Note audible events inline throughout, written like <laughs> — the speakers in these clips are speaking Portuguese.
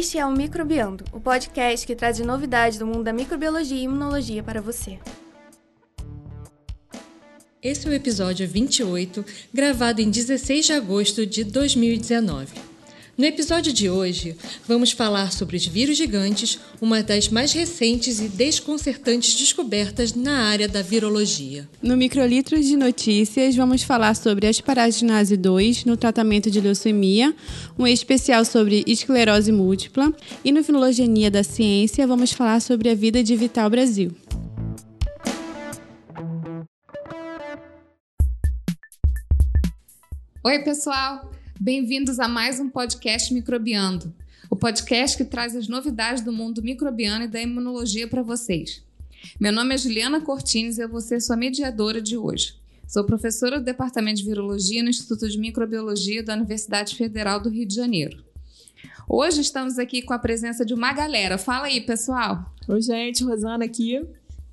Este é o Microbiando, o podcast que traz novidades do mundo da microbiologia e imunologia para você. Esse é o episódio 28, gravado em 16 de agosto de 2019. No episódio de hoje, vamos falar sobre os vírus gigantes, uma das mais recentes e desconcertantes descobertas na área da virologia. No Microlitros de Notícias, vamos falar sobre asparaginase 2 no tratamento de leucemia, um especial sobre esclerose múltipla, e no Filogenia da Ciência, vamos falar sobre a vida de Vital Brasil. Oi, pessoal! Bem-vindos a mais um podcast Microbiando, o podcast que traz as novidades do mundo microbiano e da imunologia para vocês. Meu nome é Juliana Cortines e eu vou ser sua mediadora de hoje. Sou professora do Departamento de Virologia no Instituto de Microbiologia da Universidade Federal do Rio de Janeiro. Hoje estamos aqui com a presença de uma galera. Fala aí, pessoal. Oi, gente, Rosana aqui.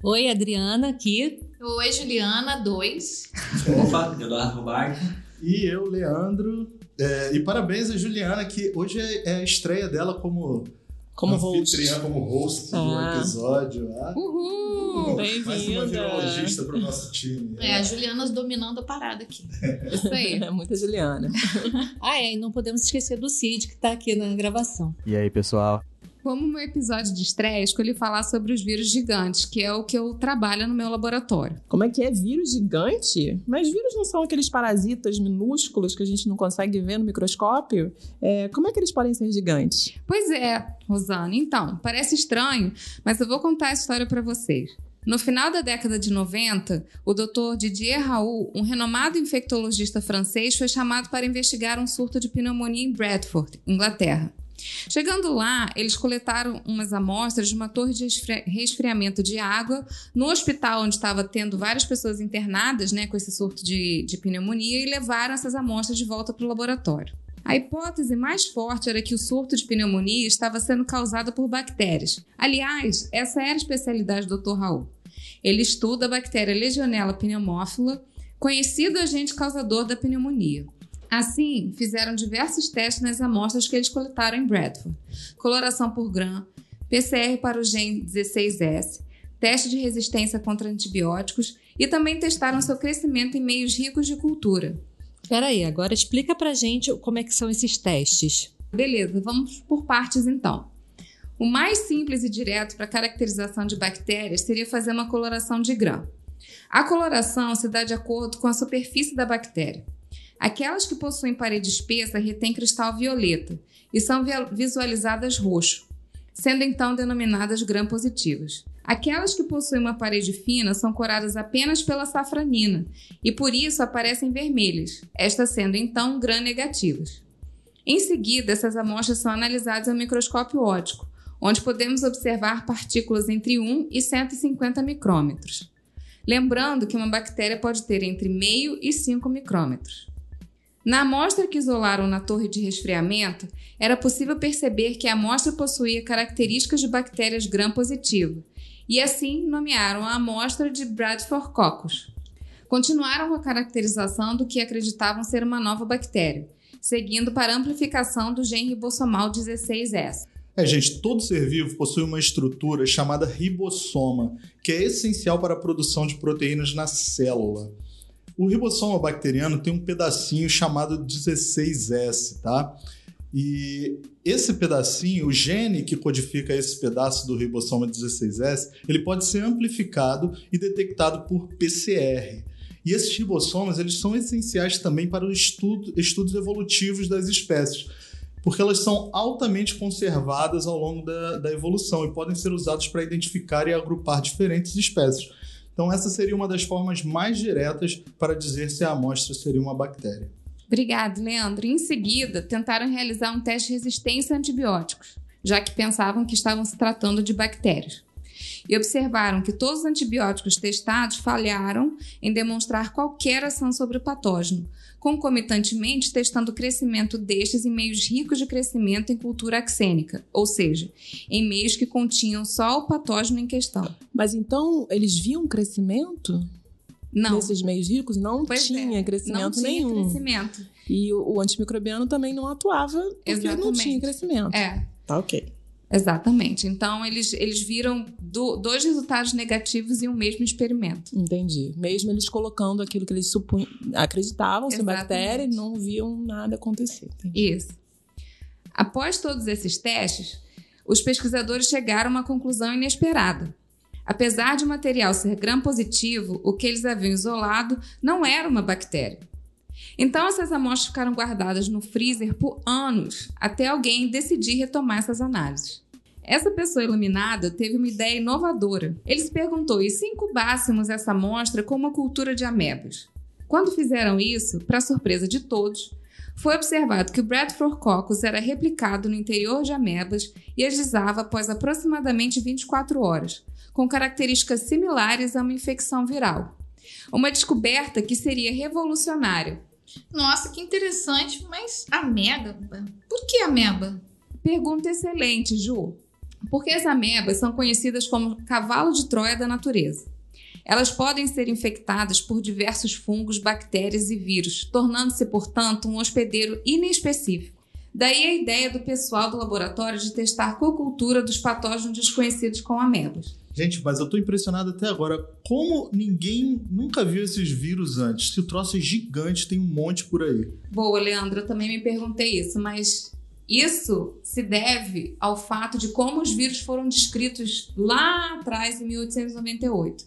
Oi, Adriana aqui. Oi, Juliana, dois. Opa, Eduardo Robarco. E eu, Leandro. É, e parabéns a Juliana, que hoje é, é a estreia dela como como host. como host ah. do episódio. Ah, Uhul! Bem-vinda! Mais uma virologista para o nosso time. É, a Juliana dominando a parada aqui. <laughs> Isso aí. É muita Juliana. <laughs> ah, é, e não podemos esquecer do Cid, que está aqui na gravação. E aí, pessoal? Como meu episódio de estreia, escolhi falar sobre os vírus gigantes, que é o que eu trabalho no meu laboratório. Como é que é vírus gigante? Mas vírus não são aqueles parasitas minúsculos que a gente não consegue ver no microscópio? É, como é que eles podem ser gigantes? Pois é, Rosana. Então, parece estranho, mas eu vou contar a história para vocês. No final da década de 90, o Dr. Didier Raoult, um renomado infectologista francês, foi chamado para investigar um surto de pneumonia em Bradford, Inglaterra. Chegando lá, eles coletaram umas amostras de uma torre de resfriamento de água no hospital onde estava tendo várias pessoas internadas né, com esse surto de, de pneumonia e levaram essas amostras de volta para o laboratório. A hipótese mais forte era que o surto de pneumonia estava sendo causado por bactérias. Aliás, essa era a especialidade do Dr. Raul. Ele estuda a bactéria Legionella pneumófila, conhecido agente causador da pneumonia. Assim, fizeram diversos testes nas amostras que eles coletaram em Bradford: coloração por gram, PCR para o gene 16S, teste de resistência contra antibióticos e também testaram seu crescimento em meios ricos de cultura. Peraí, agora explica pra gente como é que são esses testes. Beleza, vamos por partes então. O mais simples e direto para caracterização de bactérias seria fazer uma coloração de grão. A coloração se dá de acordo com a superfície da bactéria. Aquelas que possuem parede espessa retêm cristal violeta e são visualizadas roxo, sendo então denominadas gram-positivas. Aquelas que possuem uma parede fina são coradas apenas pela safranina e por isso aparecem vermelhas, estas sendo então gram-negativas. Em seguida, essas amostras são analisadas ao microscópio óptico, onde podemos observar partículas entre 1 e 150 micrômetros. Lembrando que uma bactéria pode ter entre meio e 5 micrômetros. Na amostra que isolaram na torre de resfriamento, era possível perceber que a amostra possuía características de bactérias gram-positivo, e assim nomearam a amostra de Bradford coccus. Continuaram com a caracterização do que acreditavam ser uma nova bactéria, seguindo para a amplificação do gene ribossomal 16S. É, gente, todo ser vivo possui uma estrutura chamada ribossoma, que é essencial para a produção de proteínas na célula. O ribossoma bacteriano tem um pedacinho chamado 16S, tá? E esse pedacinho, o gene que codifica esse pedaço do ribossoma 16S, ele pode ser amplificado e detectado por PCR. E esses ribossomas, eles são essenciais também para os estudo, estudos evolutivos das espécies, porque elas são altamente conservadas ao longo da, da evolução e podem ser usados para identificar e agrupar diferentes espécies. Então, essa seria uma das formas mais diretas para dizer se a amostra seria uma bactéria. Obrigado, Leandro. Em seguida, tentaram realizar um teste de resistência a antibióticos, já que pensavam que estavam se tratando de bactérias. E observaram que todos os antibióticos testados falharam em demonstrar qualquer ação sobre o patógeno, concomitantemente testando o crescimento destes em meios ricos de crescimento em cultura axênica, ou seja, em meios que continham só o patógeno em questão. Mas então eles viam crescimento? Não. Nesses meios ricos não pois tinha é, crescimento não tinha nenhum. crescimento. E o, o, antimicrobiano também não atuava porque Exatamente. não tinha crescimento. É. Tá ok. Exatamente. Então, eles, eles viram do- dois resultados negativos em um mesmo experimento. Entendi. Mesmo eles colocando aquilo que eles supun... acreditavam ser bactéria, não viam nada acontecer. Entendi. Isso. Após todos esses testes, os pesquisadores chegaram a uma conclusão inesperada. Apesar de o material ser gram-positivo, o que eles haviam isolado não era uma bactéria. Então, essas amostras ficaram guardadas no freezer por anos, até alguém decidir retomar essas análises. Essa pessoa iluminada teve uma ideia inovadora. Ele se perguntou: e se incubássemos essa amostra com uma cultura de amebas? Quando fizeram isso, para surpresa de todos, foi observado que o Bradford coccus era replicado no interior de amebas e agizava após aproximadamente 24 horas, com características similares a uma infecção viral. Uma descoberta que seria revolucionária. Nossa, que interessante, mas ameba? Por que ameba? Pergunta excelente, Ju. Porque as amebas são conhecidas como cavalo de Troia da natureza. Elas podem ser infectadas por diversos fungos, bactérias e vírus, tornando-se, portanto, um hospedeiro inespecífico. Daí a ideia do pessoal do laboratório de testar cocultura dos patógenos desconhecidos com amebas. Gente, mas eu tô impressionado até agora. Como ninguém nunca viu esses vírus antes? Se o troço é gigante, tem um monte por aí. Boa, Leandro, eu também me perguntei isso, mas isso se deve ao fato de como os vírus foram descritos lá atrás, em 1898.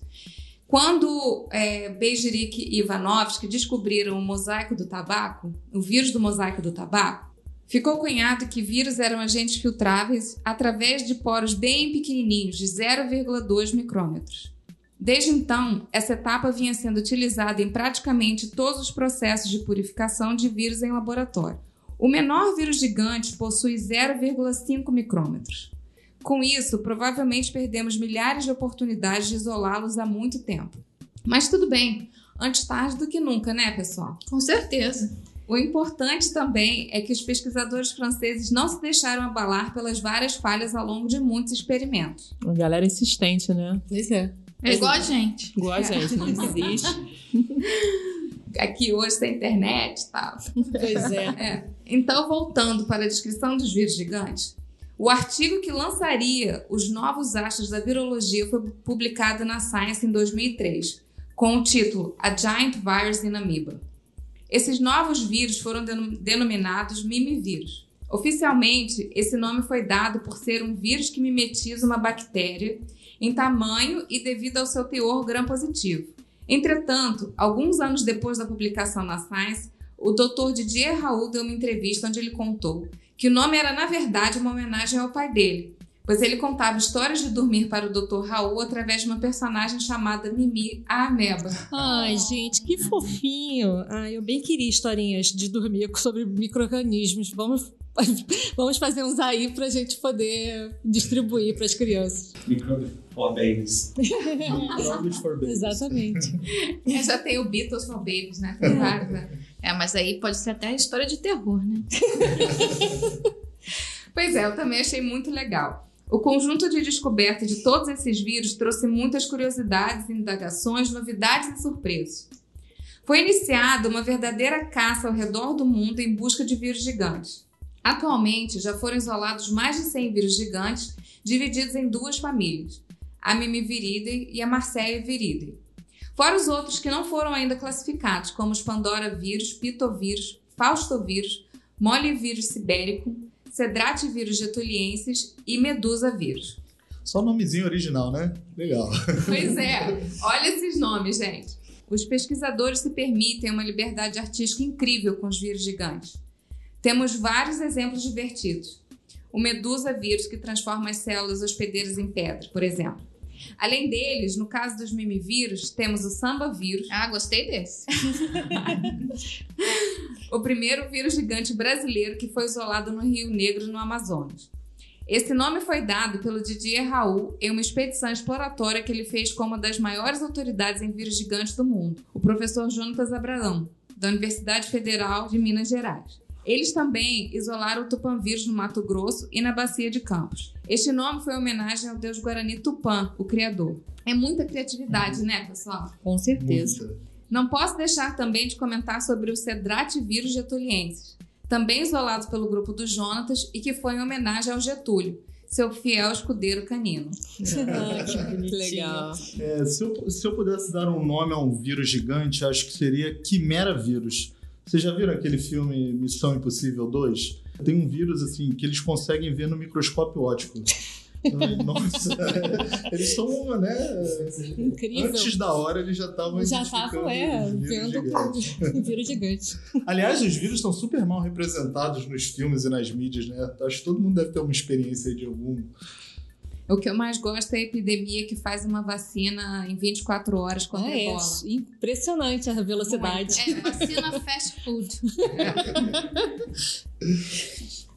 Quando é, Beijeric e Ivanovsky descobriram o mosaico do tabaco, o vírus do mosaico do tabaco, ficou cunhado que vírus eram agentes filtráveis através de poros bem pequenininhos, de 0,2 micrômetros. Desde então, essa etapa vinha sendo utilizada em praticamente todos os processos de purificação de vírus em laboratório. O menor vírus gigante possui 0,5 micrômetros. Com isso, provavelmente perdemos milhares de oportunidades de isolá-los há muito tempo. Mas tudo bem, antes tarde do que nunca, né, pessoal? Com certeza. O importante também é que os pesquisadores franceses não se deixaram abalar pelas várias falhas ao longo de muitos experimentos. Uma galera insistente, né? Pois é. É igual a gente. Igual a gente, não existe. <laughs> Aqui hoje tem internet e tal. Pois é. É. Então, voltando para a descrição dos vírus gigantes, o artigo que lançaria os novos astros da virologia foi publicado na Science em 2003, com o título A Giant Virus in Amoeba. Esses novos vírus foram denom- denominados mimivírus. Oficialmente, esse nome foi dado por ser um vírus que mimetiza uma bactéria em tamanho e devido ao seu teor gram-positivo. Entretanto, alguns anos depois da publicação na Science, o Dr. Didier Raoult deu uma entrevista onde ele contou que o nome era, na verdade, uma homenagem ao pai dele, pois ele contava histórias de dormir para o Dr. Raoult através de uma personagem chamada Mimi a Ameba. Ai, gente, que fofinho. Ai, eu bem queria historinhas de dormir sobre micro-organismos. Vamos, <laughs> vamos fazer uns aí pra gente poder distribuir para as crianças. Microbe for babies. For babies. Exatamente. É, já tem o Beatles for Babies, né? Né? É, mas aí pode ser até história de terror, né? <laughs> Pois é, eu também achei muito legal. O conjunto de descoberta de todos esses vírus trouxe muitas curiosidades, indagações, novidades e surpresas. Foi iniciada uma verdadeira caça ao redor do mundo em busca de vírus gigantes. Atualmente, já foram isolados mais de 100 vírus gigantes, divididos em duas famílias, a Mimiviridae e a Marseille viridae. Fora os outros que não foram ainda classificados, como os Pandora vírus, Pitovírus, Faustovírus, Molivírus sibérico, Cedrativírus getuliensis e Medusa vírus. Só nomezinho original, né? Legal. Pois é, <laughs> olha esses nomes, gente. Os pesquisadores se permitem uma liberdade artística incrível com os vírus gigantes. Temos vários exemplos divertidos. O Medusa vírus, que transforma as células hospedeiras em pedra, por exemplo. Além deles, no caso dos mimivírus, temos o samba vírus, Ah, gostei desse. <laughs> o primeiro vírus gigante brasileiro que foi isolado no Rio Negro, no Amazonas. Esse nome foi dado pelo Didier Raul em uma expedição exploratória que ele fez com uma das maiores autoridades em vírus gigantes do mundo, o professor Jonatas Abraão, da Universidade Federal de Minas Gerais. Eles também isolaram o tupã-vírus no Mato Grosso e na Bacia de Campos. Este nome foi em homenagem ao deus Guarani Tupã, o criador. É muita criatividade, né, pessoal? Com certeza. Muita. Não posso deixar também de comentar sobre o Cedrativírus getuliensis, também isolado pelo grupo dos Jonatas e que foi em homenagem ao Getúlio, seu fiel escudeiro canino. Ah, que. Legal. É, se, eu, se eu pudesse dar um nome a um vírus gigante, acho que seria Quimera Vírus. Vocês já viram aquele filme Missão Impossível 2? Tem um vírus assim que eles conseguem ver no microscópio óptico. <laughs> Nossa, eles são, né? Incrível. Antes da hora eles já estavam Já estavam, é, vírus vendo gigantes. o <laughs> vírus gigante. Aliás, os vírus estão super mal representados nos filmes e nas mídias, né? Acho que todo mundo deve ter uma experiência de algum. O que eu mais gosto é a epidemia que faz uma vacina em 24 horas contra Ah, a é ebola. impressionante a velocidade. É, vacina <laughs> fast food.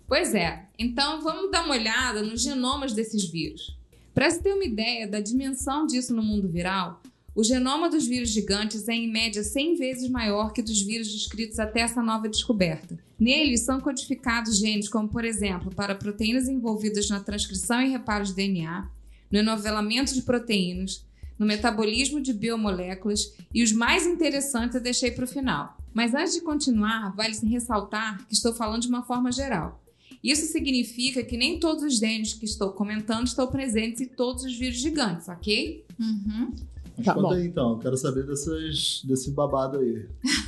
Pois é. Então vamos dar uma olhada nos genomas desses vírus. Para se ter uma ideia da dimensão disso no mundo viral, o genoma dos vírus gigantes é em média 100 vezes maior que dos vírus descritos até essa nova descoberta. Neles são codificados genes como, por exemplo, para proteínas envolvidas na transcrição e reparo de DNA, no enovelamento de proteínas, no metabolismo de biomoléculas e os mais interessantes eu deixei para o final. Mas antes de continuar, vale ressaltar que estou falando de uma forma geral. Isso significa que nem todos os genes que estou comentando estão presentes em todos os vírus gigantes, ok? Uhum. Mas Tá conta bom. aí então, quero saber dessas, desse babado aí. <laughs>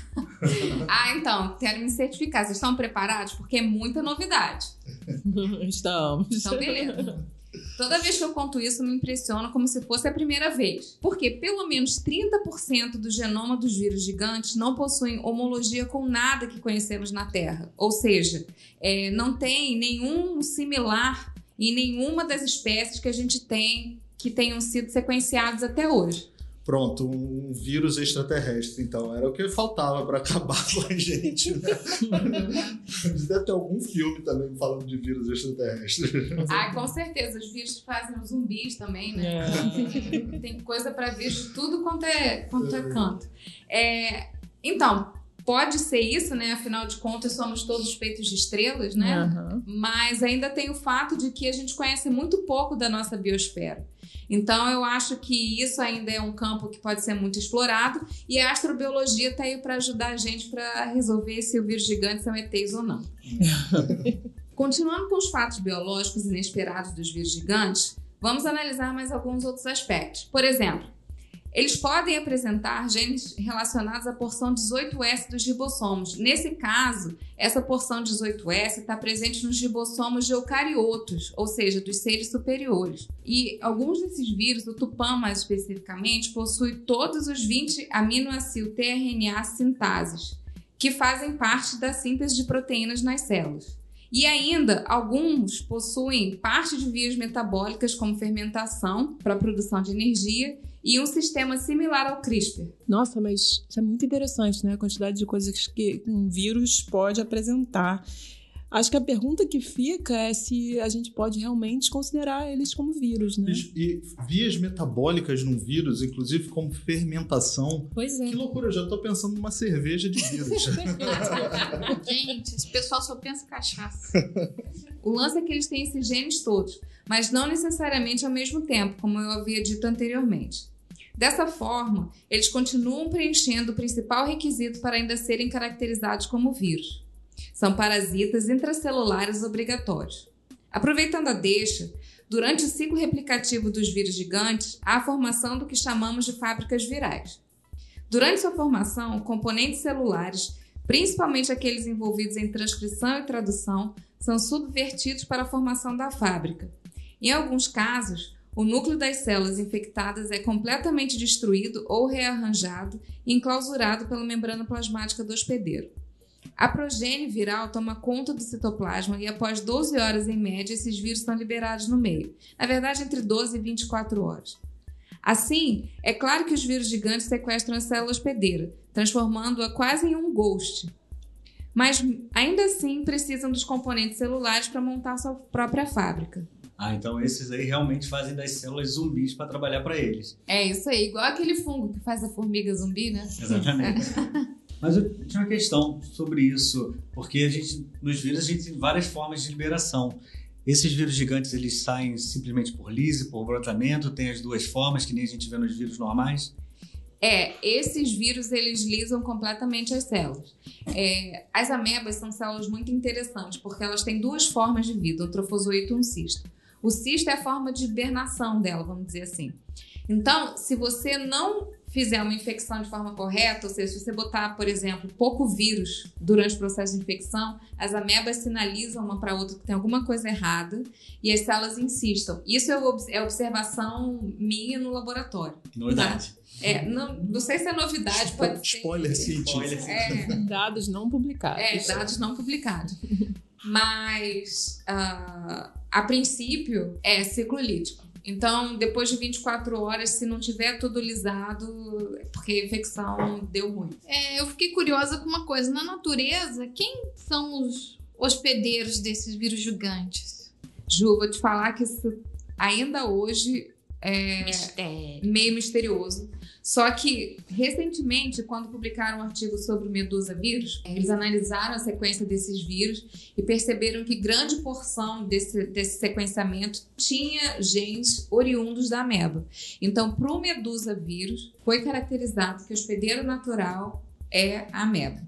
Ah, então, quero me certificar. Vocês estão preparados? Porque é muita novidade. <laughs> Estamos. Então, beleza. Toda vez que eu conto isso, me impressiona como se fosse a primeira vez. Porque pelo menos 30% do genoma dos vírus gigantes não possuem homologia com nada que conhecemos na Terra. Ou seja, é, não tem nenhum similar em nenhuma das espécies que a gente tem que tenham sido sequenciados até hoje. Pronto, um vírus extraterrestre, então. Era o que faltava para acabar <laughs> com a gente, né? Deve ter algum filme também falando de vírus extraterrestre. Ah, com certeza. Os vírus fazem os zumbis também, né? Tem, tem coisa para vírus de tudo quanto é, quanto é canto. É, então, pode ser isso, né? Afinal de contas, somos todos feitos de estrelas, né? Aham. Mas ainda tem o fato de que a gente conhece muito pouco da nossa biosfera. Então, eu acho que isso ainda é um campo que pode ser muito explorado e a astrobiologia está aí para ajudar a gente para resolver se o vírus gigante são ETs ou não. <laughs> Continuando com os fatos biológicos inesperados dos vírus gigantes, vamos analisar mais alguns outros aspectos. Por exemplo, eles podem apresentar genes relacionados à porção 18S dos ribossomos. Nesse caso, essa porção 18S está presente nos ribossomos de eucariotos, ou seja, dos seres superiores. E alguns desses vírus, o Tupã mais especificamente, possui todos os 20 aminoácido tRNA sintases, que fazem parte da síntese de proteínas nas células. E ainda, alguns possuem parte de vias metabólicas, como fermentação para a produção de energia, e um sistema similar ao CRISPR. Nossa, mas isso é muito interessante, né? A quantidade de coisas que um vírus pode apresentar. Acho que a pergunta que fica é se a gente pode realmente considerar eles como vírus, né? E, vias metabólicas num vírus, inclusive como fermentação. Pois é. Que loucura, eu já tô pensando numa cerveja de vírus. <laughs> Gente, esse pessoal só pensa em cachaça. O lance é que eles têm esses genes todos, mas não necessariamente ao mesmo tempo, como eu havia dito anteriormente. Dessa forma, eles continuam preenchendo o principal requisito para ainda serem caracterizados como vírus. São parasitas intracelulares obrigatórios. Aproveitando a deixa, durante o ciclo replicativo dos vírus gigantes, há a formação do que chamamos de fábricas virais. Durante sua formação, componentes celulares, principalmente aqueles envolvidos em transcrição e tradução, são subvertidos para a formação da fábrica. Em alguns casos, o núcleo das células infectadas é completamente destruído ou rearranjado e enclausurado pela membrana plasmática do hospedeiro. A progênie viral toma conta do citoplasma e após 12 horas em média, esses vírus são liberados no meio. Na verdade, entre 12 e 24 horas. Assim, é claro que os vírus gigantes sequestram a célula hospedeira, transformando-a quase em um ghost. Mas ainda assim precisam dos componentes celulares para montar sua própria fábrica. Ah, então esses aí realmente fazem das células zumbis para trabalhar para eles. É isso aí, igual aquele fungo que faz a formiga zumbi, né? Exatamente. <laughs> Mas eu tinha uma questão sobre isso, porque a gente, nos vírus a gente tem várias formas de liberação. Esses vírus gigantes, eles saem simplesmente por lise, por brotamento, tem as duas formas, que nem a gente vê nos vírus normais? É, esses vírus eles lisam completamente as células. É, as amebas são células muito interessantes porque elas têm duas formas de vida, o trofozoito e um cisto. O cisto é a forma de hibernação dela, vamos dizer assim. Então, se você não fizer uma infecção de forma correta, ou seja, se você botar, por exemplo, pouco vírus durante o processo de infecção, as amebas sinalizam uma para outra que tem alguma coisa errada e as células insistam. Isso é, é observação minha no laboratório. Novidade. Tá? É, não, não sei se é novidade, Spo pode spoiler ser. científico. É, Dados não publicados. é, dados não publicados. Mas, ah, a princípio, é ciclo lítico. Então, depois de 24 horas, se não tiver tudo lisado, é porque a infecção deu ruim. É, eu fiquei curiosa com uma coisa. Na natureza, quem são os hospedeiros desses vírus gigantes? Ju, vou te falar que isso ainda hoje é Mistério. meio misterioso. Só que, recentemente, quando publicaram um artigo sobre o Medusa vírus, eles analisaram a sequência desses vírus e perceberam que grande porção desse, desse sequenciamento tinha genes oriundos da ameba. Então, para o Medusa vírus, foi caracterizado que o hospedeiro natural é a ameba.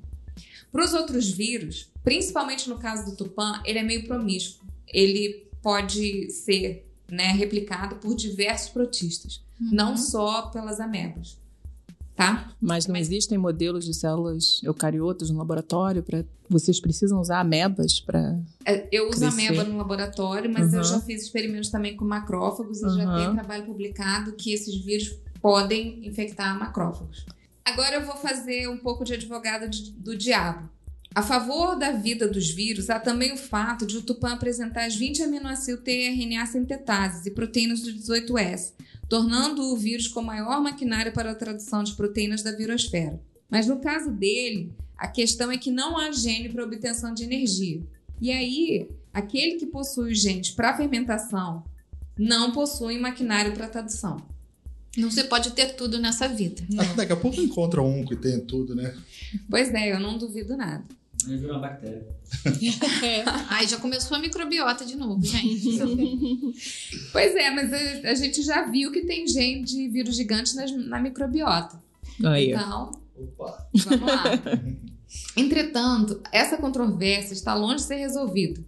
Para os outros vírus, principalmente no caso do Tupã, ele é meio promíscuo. Ele pode ser né, replicado por diversos protistas, não só pelas amebas. Tá? Mas não existem modelos de células eucariotas no laboratório para vocês precisam usar amebas para É, Eu uso Crescer. ameba no laboratório, mas eu Uhum. já fiz experimentos também com macrófagos e já Uhum. tem trabalho publicado que esses vírus podem infectar macrófagos. Agora eu vou fazer um pouco de advogado de- do diabo. A favor da vida dos vírus, há também o fato de o Tupã apresentar as 20 aminoácidos tRNA sintetases e proteínas do 18S, tornando o vírus com maior maquinário para a tradução de proteínas da virosfera. Mas no caso dele, a questão é que não há gene para obtenção de energia. E aí, aquele que possui os genes para fermentação não possui maquinário para tradução. Não se pode ter tudo nessa vida. Daqui a pouco encontra um que tem tudo, né? Pois é, eu não duvido nada. Aí virou uma bactéria. <laughs> Ai, já começou a microbiota de novo, gente. <laughs> Pois é, mas a, a gente já viu que tem gene de vírus gigante nas- na microbiota. aí. Então, Opa. Vamos lá. <laughs> Entretanto, essa controvérsia está longe de ser resolvida.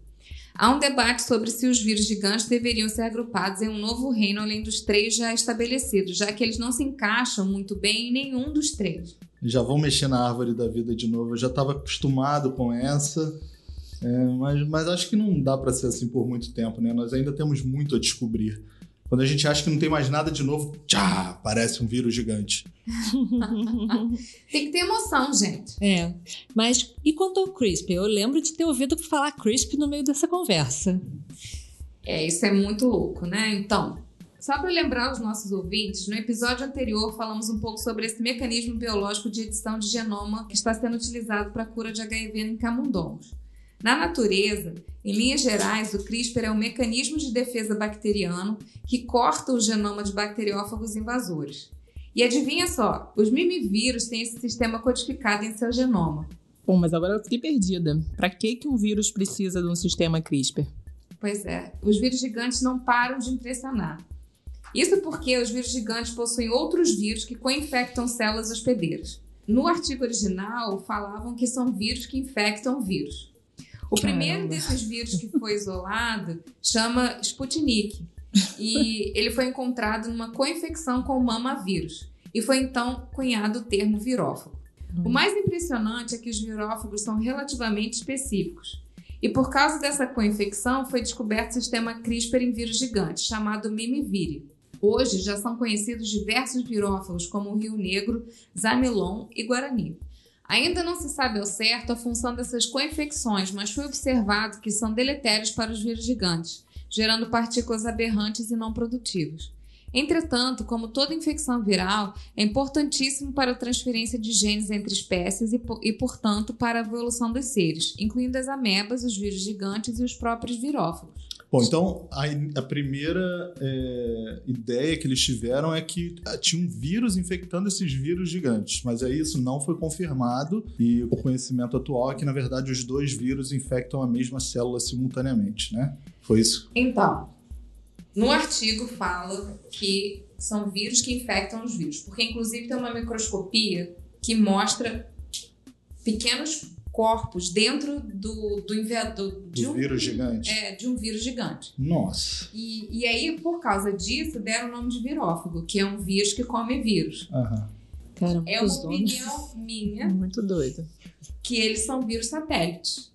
Há um debate sobre se os vírus gigantes deveriam ser agrupados em um novo reino além dos três já estabelecidos, já que eles não se encaixam muito bem em nenhum dos três. Já vão mexer na árvore da vida de novo. Eu já estava acostumado com essa. é, mas, mas acho que não dá para ser assim por muito tempo, né? Nós ainda temos muito a descobrir. Quando a gente acha que não tem mais nada de novo, tchá, aparece um vírus gigante. <laughs> Tem que ter emoção, gente. É. Mas e quanto ao CRISP? Eu lembro de ter ouvido falar CRISP no meio dessa conversa. É, isso é muito louco, né? Então, só para lembrar os nossos ouvintes, no episódio anterior falamos um pouco sobre esse mecanismo biológico de edição de genoma que está sendo utilizado para a cura de HIV em camundongos. Na natureza, em linhas gerais, o CRISPR é um mecanismo de defesa bacteriano que corta o genoma de bacteriófagos invasores. E adivinha só, os mimivírus têm esse sistema codificado em seu genoma. Bom, mas agora eu fiquei perdida. Para que que um vírus precisa de um sistema CRISPR? Pois é, os vírus gigantes não param de impressionar. Isso porque os vírus gigantes possuem outros vírus que co-infectam células hospedeiras. No artigo original, falavam que são vírus que infectam vírus. O primeiro Caramba. desses vírus que foi isolado chama Sputnik. E ele foi encontrado numa co-infecção com o mamavírus. E foi então cunhado o termo virófago. O mais impressionante é que os virófagos são relativamente específicos. E por causa dessa co-infecção, foi descoberto o sistema CRISPR em vírus gigantes, chamado Mimiviri. Hoje já são conhecidos diversos virófagos, como o Rio Negro, Zamilon e Guarani. Ainda não se sabe ao certo a função dessas co-infecções, mas foi observado que são deletérios para os vírus gigantes, gerando partículas aberrantes e não produtivas. Entretanto, como toda infecção viral, é importantíssimo para a transferência de genes entre espécies e, e, portanto, para a evolução dos seres, incluindo as amebas, os vírus gigantes e os próprios virófagos. Bom, então a, a primeira é, ideia que eles tiveram é que ah, tinha um vírus infectando esses vírus gigantes, mas aí isso não foi confirmado e o conhecimento atual é que na verdade os dois vírus infectam a mesma célula simultaneamente, né? Foi isso. Então, no artigo fala que são vírus que infectam os vírus. Porque, inclusive, tem uma microscopia que mostra pequenos corpos dentro do, do, do- de Do um vírus gigante. É, de um vírus gigante. Nossa. E, e aí, por causa disso, deram o nome de virófago, que é um vírus que come vírus. Aham. Cara, É uma opinião minha Muito doido. que eles são vírus satélites.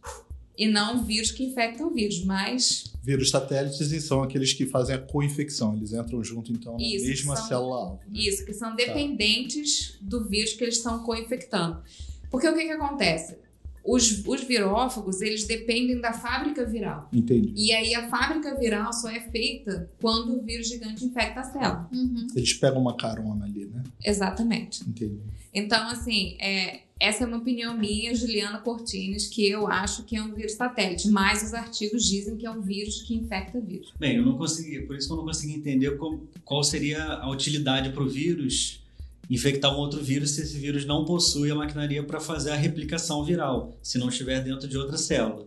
E não vírus que infectam vírus, mas Vírus satélites e são aqueles que fazem a co-infecção. Eles entram junto, então, na Isso, mesma são- célula-alvo. né? Isso, que são dependentes do vírus que eles estão co-infectando. Porque o que, que acontece? Os, os virófagos, eles dependem da fábrica viral. Entendi. E aí a fábrica viral só é feita quando o vírus gigante infecta a célula. Uhum. Eles pegam uma carona ali, né? Exatamente. Entendi. Então, assim, é, essa é uma opinião minha, Juliana Cortines, que eu acho que é um vírus satélite, mas os artigos dizem que é um vírus que infecta vírus. Bem, eu não consegui, por isso que eu não consegui entender como- qual seria a utilidade para o vírus infectar um outro vírus se esse vírus não possui a maquinaria para fazer a replicação viral, se não estiver dentro de outra célula.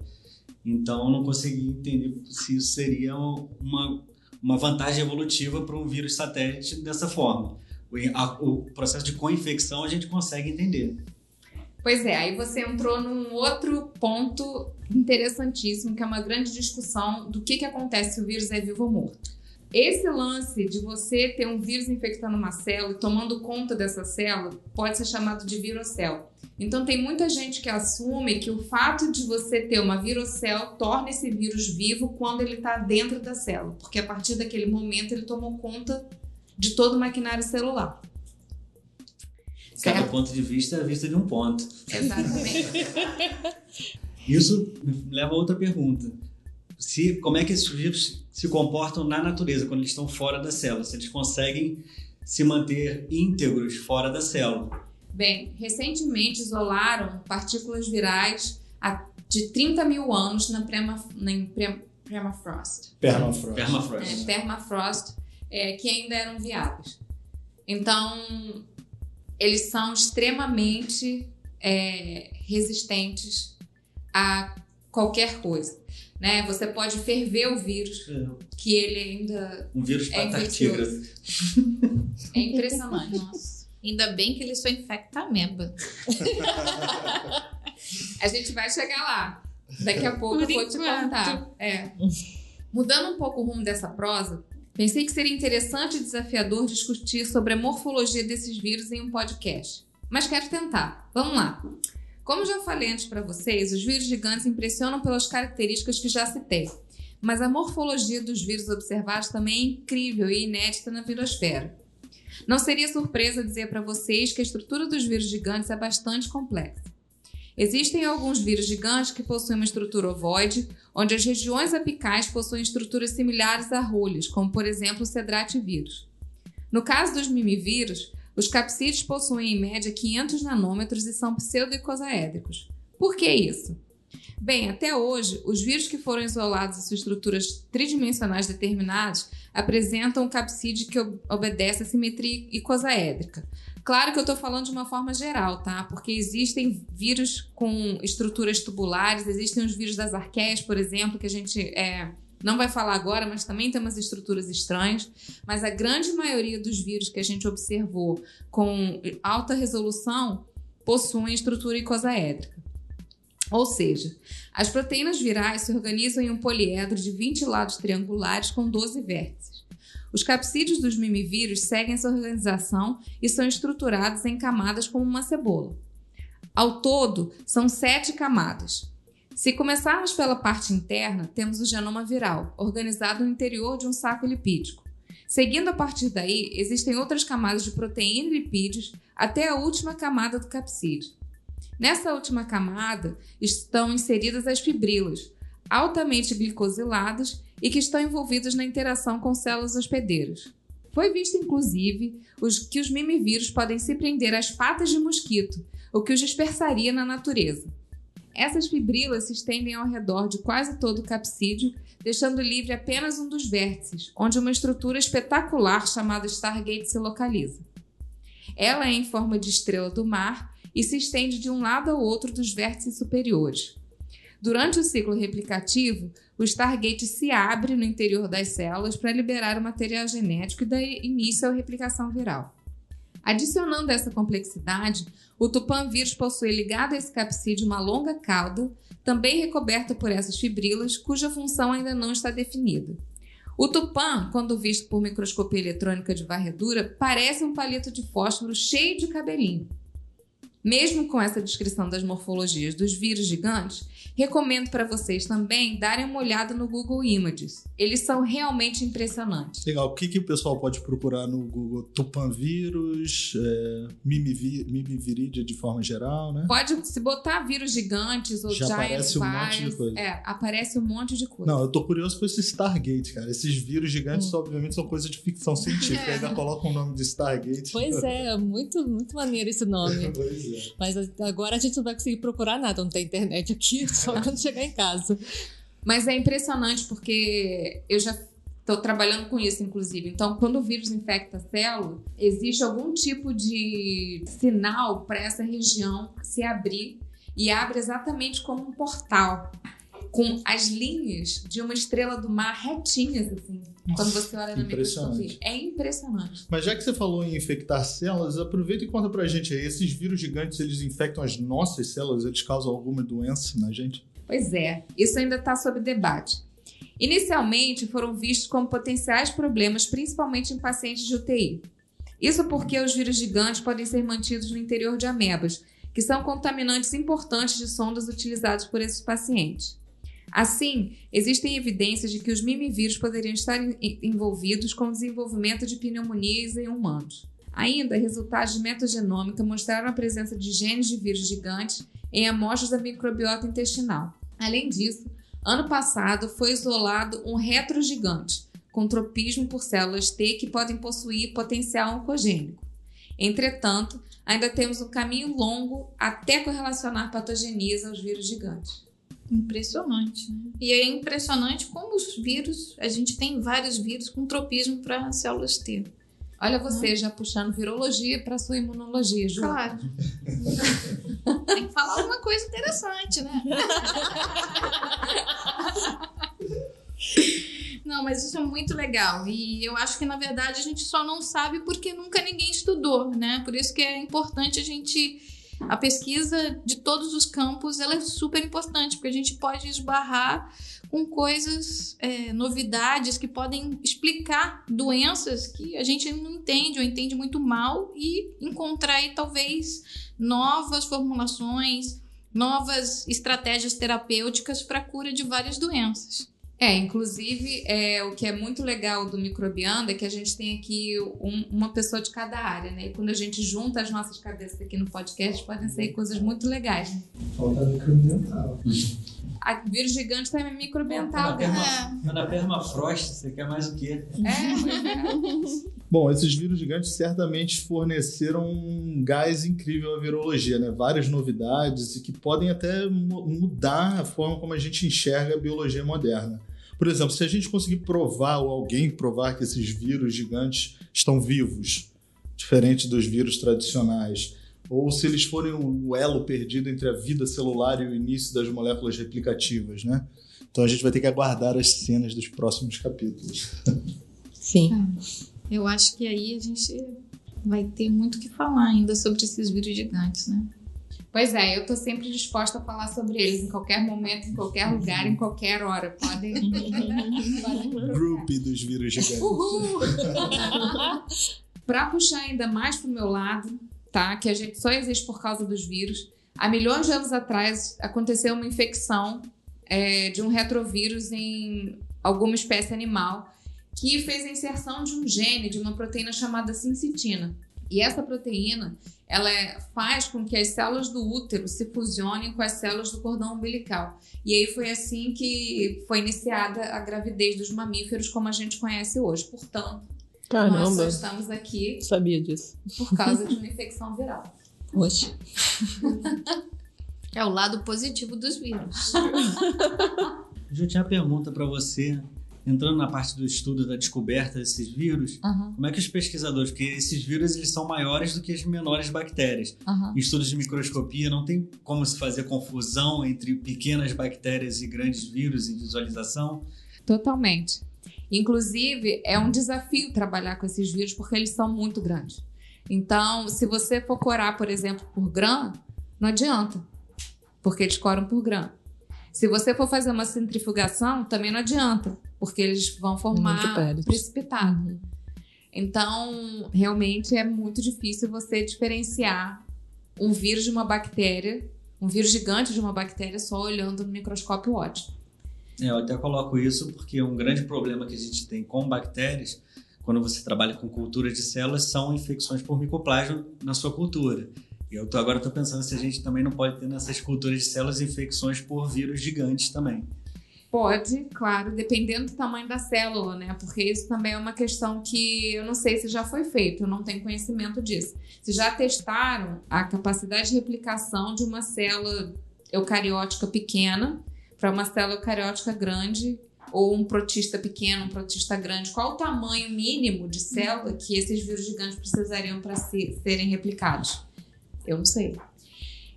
Então, não consegui entender se isso seria uma, uma vantagem evolutiva para um vírus satélite dessa forma. O, a- o processo de co-infecção a gente consegue entender. Pois é, aí você entrou num outro ponto interessantíssimo, que é uma grande discussão do que, que acontece se o vírus é vivo ou morto. Esse lance de você ter um vírus infectando uma célula e tomando conta dessa célula pode ser chamado de virocel. Então tem muita gente que assume que o fato de você ter uma virocel torna esse vírus vivo quando ele está dentro da célula, porque a partir daquele momento ele tomou conta de todo o maquinário celular. Cada Certo? ponto de vista é a vista de um ponto. Exatamente. <laughs> Isso me leva a outra pergunta. Se, como é que esses vírus se comportam na natureza quando eles estão fora da célula? Se eles conseguem se manter íntegros fora da célula? Bem, recentemente isolaram partículas virais de 30 mil anos na, prema, na permafrost. Permafrost. Permafrost. É, permafrost, é, que ainda eram viáveis. Então, eles são extremamente é, resistentes a qualquer coisa. Né? Você pode ferver o vírus, que ele ainda Um vírus É para tigra. é impressionante. Nossa. Ainda bem que ele só infecta a ameba. <laughs> A gente vai chegar lá. Daqui a pouco Por eu vou te contar. É. Mudando um pouco o rumo dessa prosa, pensei que seria interessante e desafiador discutir sobre a morfologia desses vírus em um podcast. Mas quero tentar. Vamos lá. Como já falei antes para vocês, os vírus gigantes impressionam pelas características que já citei. Mas a morfologia dos vírus observados também é incrível e inédita na virosfera. Não seria surpresa dizer para vocês que a estrutura dos vírus gigantes é bastante complexa. Existem alguns vírus gigantes que possuem uma estrutura ovoide, onde as regiões apicais possuem estruturas similares a rolhas, como por exemplo o cedrate vírus. No caso dos mimivírus, os capsídeos possuem em média 500 nanômetros e são pseudoicosaédricos. Por que isso? Bem, até hoje, os vírus que foram isolados em suas estruturas tridimensionais determinadas apresentam um capsídeo que ob- obedece à simetria icosaédrica. Claro que eu estou falando de uma forma geral, tá? Porque existem vírus com estruturas tubulares, existem os vírus das arqueias, por exemplo, que a gente é, não vai falar agora, mas também tem umas estruturas estranhas. Mas a grande maioria dos vírus que a gente observou com alta resolução possuem estrutura icosaédrica. Ou seja, as proteínas virais se organizam em um poliedro de 20 lados triangulares com 12 vértices. Os capsídeos dos mimivírus seguem essa organização e são estruturados em camadas como uma cebola. Ao todo, são sete camadas. Se começarmos pela parte interna, temos o genoma viral, organizado no interior de um saco lipídico. Seguindo a partir daí, existem outras camadas de proteína e lipídios até a última camada do capsídeo. Nessa última camada estão inseridas as fibrilas, altamente glicosiladas e que estão envolvidas na interação com células hospedeiras. Foi visto, inclusive, os- que os mimivírus podem se prender às patas de mosquito, o que os dispersaria na natureza. Essas fibrilas se estendem ao redor de quase todo o capsídeo, deixando livre apenas um dos vértices, onde uma estrutura espetacular chamada Stargate se localiza. Ela é em forma de estrela do mar e se estende de um lado ao outro dos vértices superiores. Durante o ciclo replicativo, o Stargate se abre no interior das células para liberar o material genético e dar início à replicação viral. Adicionando essa complexidade, o Tupã vírus possui ligado a esse capsídeo uma longa cauda, também recoberta por essas fibrilas, cuja função ainda não está definida. O Tupã, quando visto por microscopia eletrônica de varredura, parece um palito de fósforo cheio de cabelinho. Mesmo com essa descrição das morfologias dos vírus gigantes, recomendo para vocês também darem uma olhada no Google Images. Eles são realmente impressionantes. Legal. O que, que o pessoal pode procurar no Google? Tupanvírus, é, mimivi- mimiviridia de forma geral, né? Pode se botar vírus gigantes ou Já giant aparece um monte de coisa. É, aparece um monte de coisa. Não, eu tô curioso com esse Stargate, cara. Esses vírus gigantes, Hum. obviamente, são coisa de ficção científica. É. <laughs> Ainda colocam o nome de Stargate. Pois é, muito, muito maneiro esse nome. <laughs> Pois é. Mas agora a gente não vai conseguir procurar nada, não tem internet aqui, <laughs> só quando chegar em casa. Mas é impressionante porque eu já estou trabalhando com isso, inclusive. Então, quando o vírus infecta a célula, existe algum tipo de sinal para essa região se abrir e abre exatamente como um portal. Com as linhas de uma estrela do mar retinhas, assim, quando você olha na microscopia. É impressionante. Mas já que você falou em infectar células, aproveita e conta pra gente aí. Esses vírus gigantes, eles infectam as nossas células? Eles causam alguma doença na gente? Pois é, isso ainda está sob debate. Inicialmente foram vistos como potenciais problemas, principalmente em pacientes de UTI. Isso porque os vírus gigantes podem ser mantidos no interior de amebas, que são contaminantes importantes de sondas utilizados por esses pacientes. Assim, existem evidências de que os mimivírus poderiam estar en- envolvidos com o desenvolvimento de pneumonias em humanos. Ainda, resultados de metagenômica mostraram a presença de genes de vírus gigantes em amostras da microbiota intestinal. Além disso, ano passado foi isolado um retrogigante, com tropismo por células T que podem possuir potencial oncogênico. Entretanto, ainda temos um caminho longo até correlacionar patogenias aos vírus gigantes. Impressionante, né? E é impressionante como os vírus, a gente tem vários vírus com tropismo para células T. Olha você já puxando virologia para sua imunologia, Ju. Claro. <laughs> tem que falar alguma coisa interessante, né? <laughs> Não, mas isso é muito legal. E eu acho que, na verdade, a gente só não sabe porque nunca ninguém estudou, né? Por isso que é importante a gente. A pesquisa de todos os campos ela é super importante, porque a gente pode esbarrar com coisas, é, novidades que podem explicar doenças que a gente não entende ou entende muito mal e encontrar aí talvez novas formulações, novas estratégias terapêuticas para a cura de várias doenças. É, inclusive, é, o que é muito legal do microbiando é que a gente tem aqui um- uma pessoa de cada área, né? E quando a gente junta as nossas cabeças aqui no podcast, podem sair coisas muito legais. Né? Falta microambiental. A vírus gigante também é Na, microambiental, né? perma, na permafrost, você quer mais o quê? É, é. <laughs> Bom, esses vírus gigantes certamente forneceram um gás incrível à virologia, né? Várias novidades e que podem até mu- mudar a forma como a gente enxerga a biologia moderna. Por exemplo, se a gente conseguir provar ou alguém provar que esses vírus gigantes estão vivos, diferente dos vírus tradicionais, ou se eles forem o elo perdido entre a vida celular e o início das moléculas replicativas, né? Então a gente vai ter que aguardar as cenas dos próximos capítulos. Sim. Eu acho que aí a gente vai ter muito o que falar ainda sobre esses vírus gigantes, né? Pois é, eu tô sempre disposta a falar sobre eles em qualquer momento, em qualquer lugar, em qualquer hora. Podem. <laughs> Group dos vírus gigantes. Uhul! Para puxar ainda mais pro meu lado, tá? Que a gente só existe por causa dos vírus. Há milhões de anos atrás aconteceu uma infecção é, de um retrovírus em alguma espécie animal que fez a inserção de um gene de uma proteína chamada sincitina. E essa proteína ela é- faz com que as células do útero se fusionem com as células do cordão umbilical. E aí foi assim que foi iniciada a gravidez dos mamíferos como a gente conhece hoje. Portanto, nós só Caramba, estamos aqui sabia disso. por causa de uma infecção viral. Oxe. É o lado positivo dos vírus. <laughs> Eu já tinha uma pergunta para você. Entrando na parte do estudo da descoberta desses vírus, Aham, como é que os pesquisadores, porque esses vírus eles são maiores do que as menores bactérias. aham. Em estudos de microscopia não tem como se fazer confusão entre pequenas bactérias e grandes vírus em visualização. Totalmente. Inclusive, é um desafio trabalhar com esses vírus porque eles são muito grandes. Então, se você for corar, por exemplo, por grã, não adianta, porque eles coram por grã. Se você for fazer uma centrifugação, também não adianta, porque eles vão formar precipitado. Então, realmente é muito difícil você diferenciar um vírus de uma bactéria, um vírus gigante de uma bactéria, só olhando no microscópio óptico. É, eu até coloco isso porque um grande problema que a gente tem com bactérias, quando você trabalha com cultura de células, são infecções por micoplasma na sua cultura. Eu tô, agora estou pensando se a gente também não pode ter nessas culturas de células infecções por vírus gigantes também. Pode, claro, dependendo do tamanho da célula, né? Porque isso também é uma questão que eu não sei se já foi feito, eu não tenho conhecimento disso. Se já testaram a capacidade de replicação de uma célula eucariótica pequena para uma célula eucariótica grande ou um protista pequeno, um protista grande, qual o tamanho mínimo de célula que esses vírus gigantes precisariam para se, serem replicados? Eu não sei.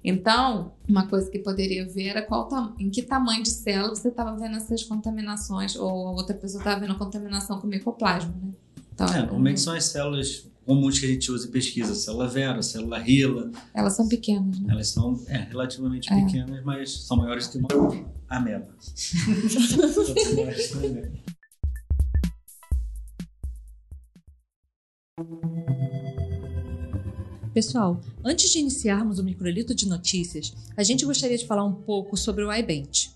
Então, uma coisa que poderia ver era qual em que tamanho de célula você estava vendo essas contaminações, ou a outra pessoa estava vendo a contaminação com micoplasma, né? Então, É, como é são as células comuns que a gente usa em pesquisa? Célula vera, célula rila, Elas são pequenas, né? elas são é, relativamente É. pequenas, mas são maiores que uma ameba. <laughs> São maiores que uma ameba. Pessoal, antes de iniciarmos o microlito de notícias, a gente gostaria de falar um pouco sobre o iBent.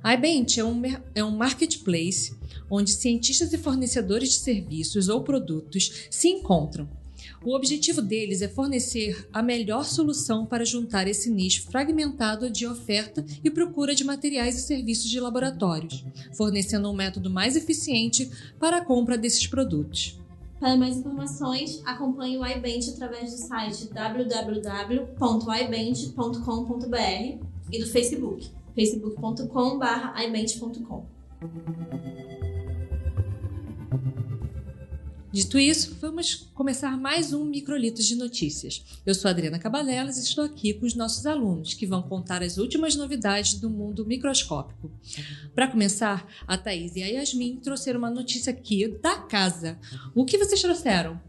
A iBent é um, é um marketplace onde cientistas e fornecedores de serviços ou produtos se encontram. O objetivo deles é fornecer a melhor solução para juntar esse nicho fragmentado de oferta e procura de materiais e serviços de laboratórios, fornecendo um método mais eficiente para a compra desses produtos. Para mais informações, acompanhe o iBench através do site www.ibent.com.br e do Facebook, facebook.com.br ibench.com. Dito isso, vamos começar mais um Microlitos de Notícias. Eu sou Adriana Cabanelas e estou aqui com os nossos alunos, que vão contar as últimas novidades do mundo microscópico. Para começar, a Thaís e a Yasmin trouxeram uma notícia aqui da casa. O que vocês trouxeram?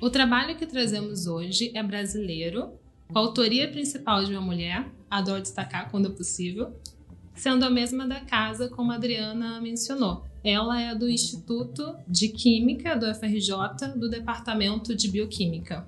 O trabalho que trazemos hoje é brasileiro, com a autoria principal de uma mulher, adoro destacar quando possível, sendo a mesma da casa, como a Adriana mencionou. Ela é do Instituto de Química do FRJ, do Departamento de Bioquímica.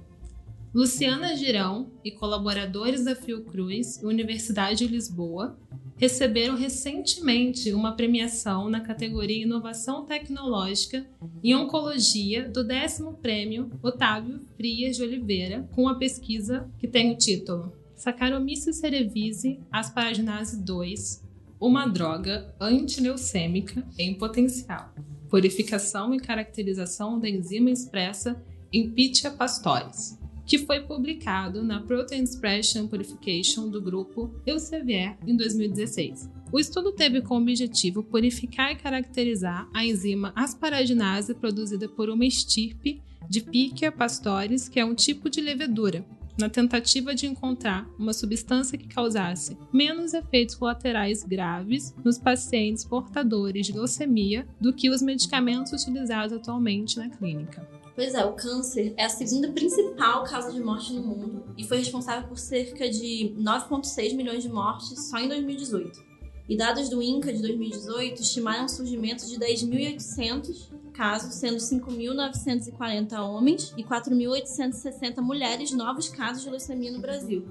Luciana Girão e colaboradores da Fiocruz Universidade de Lisboa receberam recentemente uma premiação na categoria Inovação Tecnológica em Oncologia do 10º Prêmio Otávio Frias de Oliveira, com a pesquisa que tem o título Saccharomyces cerevisiae asparaginase 2, uma droga antileucêmica em potencial, purificação e caracterização da enzima expressa em Pichia pastoris, que foi publicado na Protein Expression Purification do grupo Elsevier em 2016. O estudo teve como objetivo purificar e caracterizar a enzima asparaginase produzida por uma estirpe de Pichia pastoris, que é um tipo de levedura, na tentativa de encontrar uma substância que causasse menos efeitos colaterais graves nos pacientes portadores de leucemia do que os medicamentos utilizados atualmente na clínica. Pois é, o câncer é a segunda principal causa de morte no mundo e foi responsável por cerca de 9,6 milhões de mortes só em 2018. E dados do INCA de 2018 estimaram o surgimento de 10.800 casos, sendo 5.940 homens e 4.860 mulheres novos casos de leucemia no Brasil.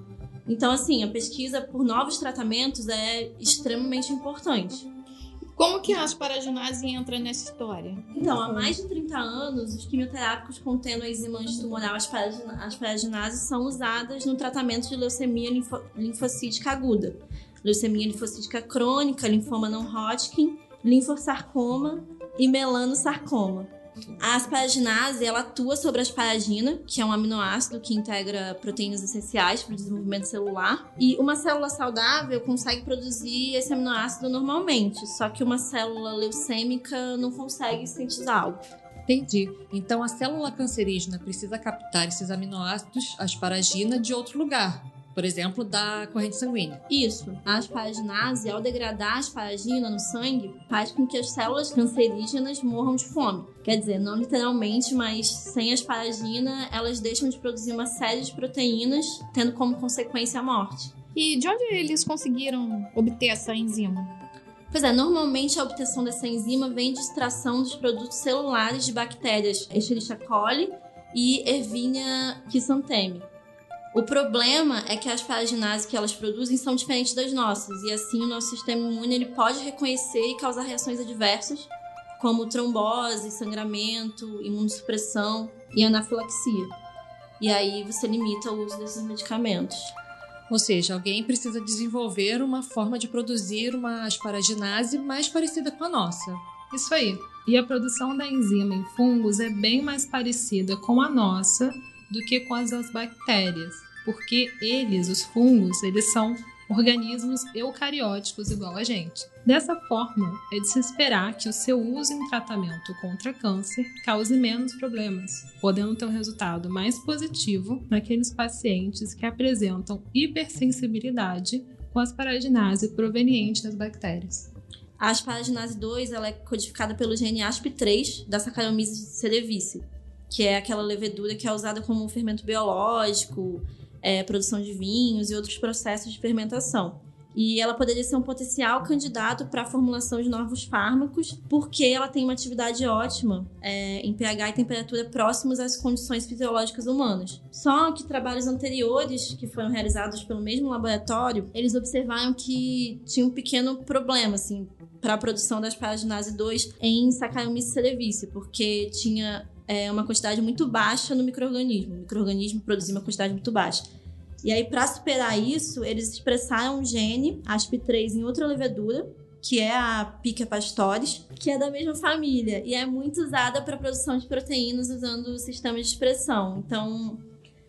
Então, assim, a pesquisa por novos tratamentos é extremamente importante. Como que a asparaginase entra nessa história? Então, há mais de 30 anos, os quimioterápicos contendo a enzima antitumoral asparagina- asparaginase são usadas no tratamento de leucemia linfo- linfocítica aguda, leucemia linfocítica crônica, linfoma não Hodgkin, linfossarcoma e melanosarcoma. A asparaginase ela atua sobre a asparagina, que é um aminoácido que integra proteínas essenciais para o desenvolvimento celular. E uma célula saudável consegue produzir esse aminoácido normalmente, só que uma célula leucêmica não consegue sintetizá-lo. Entendi. Então a célula cancerígena precisa captar esses aminoácidos, asparagina, de outro lugar. Por exemplo, da corrente sanguínea. Isso. A asparaginase, ao degradar a asparagina no sangue, faz com que as células cancerígenas morram de fome. Quer dizer, não literalmente, mas sem asparagina, elas deixam de produzir uma série de proteínas, tendo como consequência a morte. E de onde eles conseguiram obter essa enzima? Pois é, normalmente a obtenção dessa enzima vem de extração dos produtos celulares de bactérias Escherichia coli e Erwinia chrysanthemi. O problema é que as paraginases que elas produzem são diferentes das nossas, e assim o nosso sistema imune ele pode reconhecer e causar reações adversas, como trombose, sangramento, imunossupressão e anafilaxia. E aí você limita o uso desses medicamentos. Ou seja, alguém precisa desenvolver uma forma de produzir uma asparaginase mais parecida com a nossa. Isso aí. E a produção da enzima em fungos é bem mais parecida com a nossa do que com as das bactérias, porque eles, os fungos, eles são organismos eucarióticos igual a gente. Dessa forma, é de se esperar que o seu uso em tratamento contra câncer cause menos problemas, podendo ter um resultado mais positivo naqueles pacientes que apresentam hipersensibilidade com a asparaginase proveniente das bactérias. A asparaginase 2 ela é codificada pelo gene ASP3 da Saccharomyces cerevisiae, que é aquela levedura que é usada como fermento biológico, é, produção de vinhos e outros processos de fermentação. E ela poderia ser um potencial candidato para a formulação de novos fármacos, porque ela tem uma atividade ótima é, em pH e temperatura próximos às condições fisiológicas humanas. Só que trabalhos anteriores, que foram realizados pelo mesmo laboratório, eles observaram que tinha um pequeno problema, assim, para a produção da asparaginase 2 em Saccharomyces cerevisiae, porque tinha é, uma quantidade muito baixa no microorganismo. O microorganismo produzia uma quantidade muito baixa. E aí, para superar isso, eles expressaram um gene, ASP3, em outra levedura, que é a Pica pastores, que é da mesma família e é muito usada para produção de proteínas usando o sistema de expressão. Então,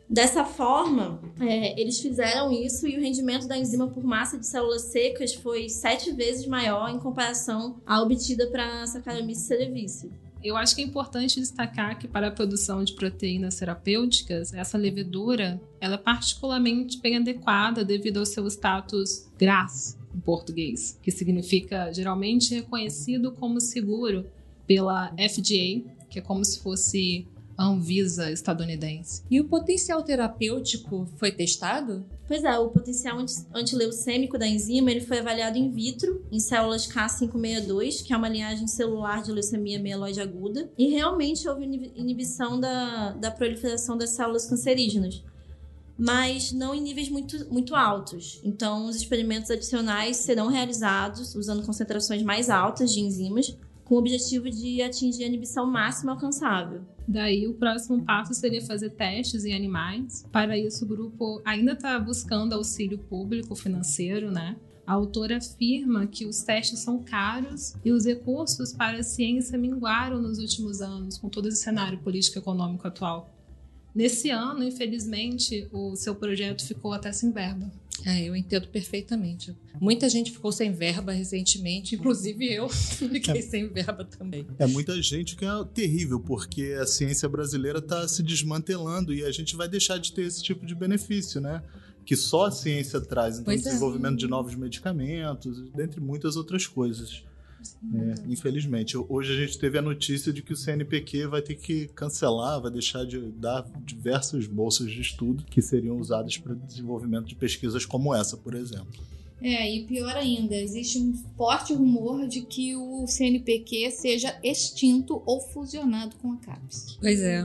dessa forma, é, eles fizeram isso e o rendimento da enzima por massa de células secas foi sete vezes maior em comparação à obtida para a Saccharomyces cerevisiae. Eu acho que é importante destacar que para a produção de proteínas terapêuticas, essa levedura ela é particularmente bem adequada devido ao seu status GRAS, em português, que significa geralmente reconhecido como seguro pela FDA, que é como se fosse a Anvisa estadunidense. E o potencial terapêutico foi testado? Pois é, o potencial antileucêmico da enzima ele foi avaliado in vitro em células K562, que é uma linhagem celular de leucemia mieloide aguda, e realmente houve inibição da, da proliferação das células cancerígenas, mas não em níveis muito, muito altos. Então, os experimentos adicionais serão realizados usando concentrações mais altas de enzimas, com o objetivo de atingir a inibição máxima alcançável. Daí, o próximo passo seria fazer testes em animais. Para isso, o grupo ainda está buscando auxílio público financeiro, né? A autora afirma que os testes são caros e os recursos para a ciência minguaram nos últimos anos, com todo esse cenário político-econômico atual. Nesse ano, infelizmente, o seu projeto ficou até sem verba. É, eu entendo perfeitamente. Muita gente ficou sem verba recentemente, inclusive eu <laughs> fiquei é. sem verba também. É muita gente que é terrível, porque a ciência brasileira está se desmantelando e a gente vai deixar de ter esse tipo de benefício, né? Que só a ciência traz. Então, pois é. desenvolvimento é. de novos medicamentos, dentre muitas outras coisas. É, infelizmente. Hoje a gente teve a notícia de que o CNPq vai ter que cancelar, vai deixar de dar diversas bolsas de estudo que seriam usadas para desenvolvimento de pesquisas como essa, por exemplo. É, e pior ainda, existe um forte rumor de que o CNPq seja extinto ou fusionado com a CAPES. Pois é.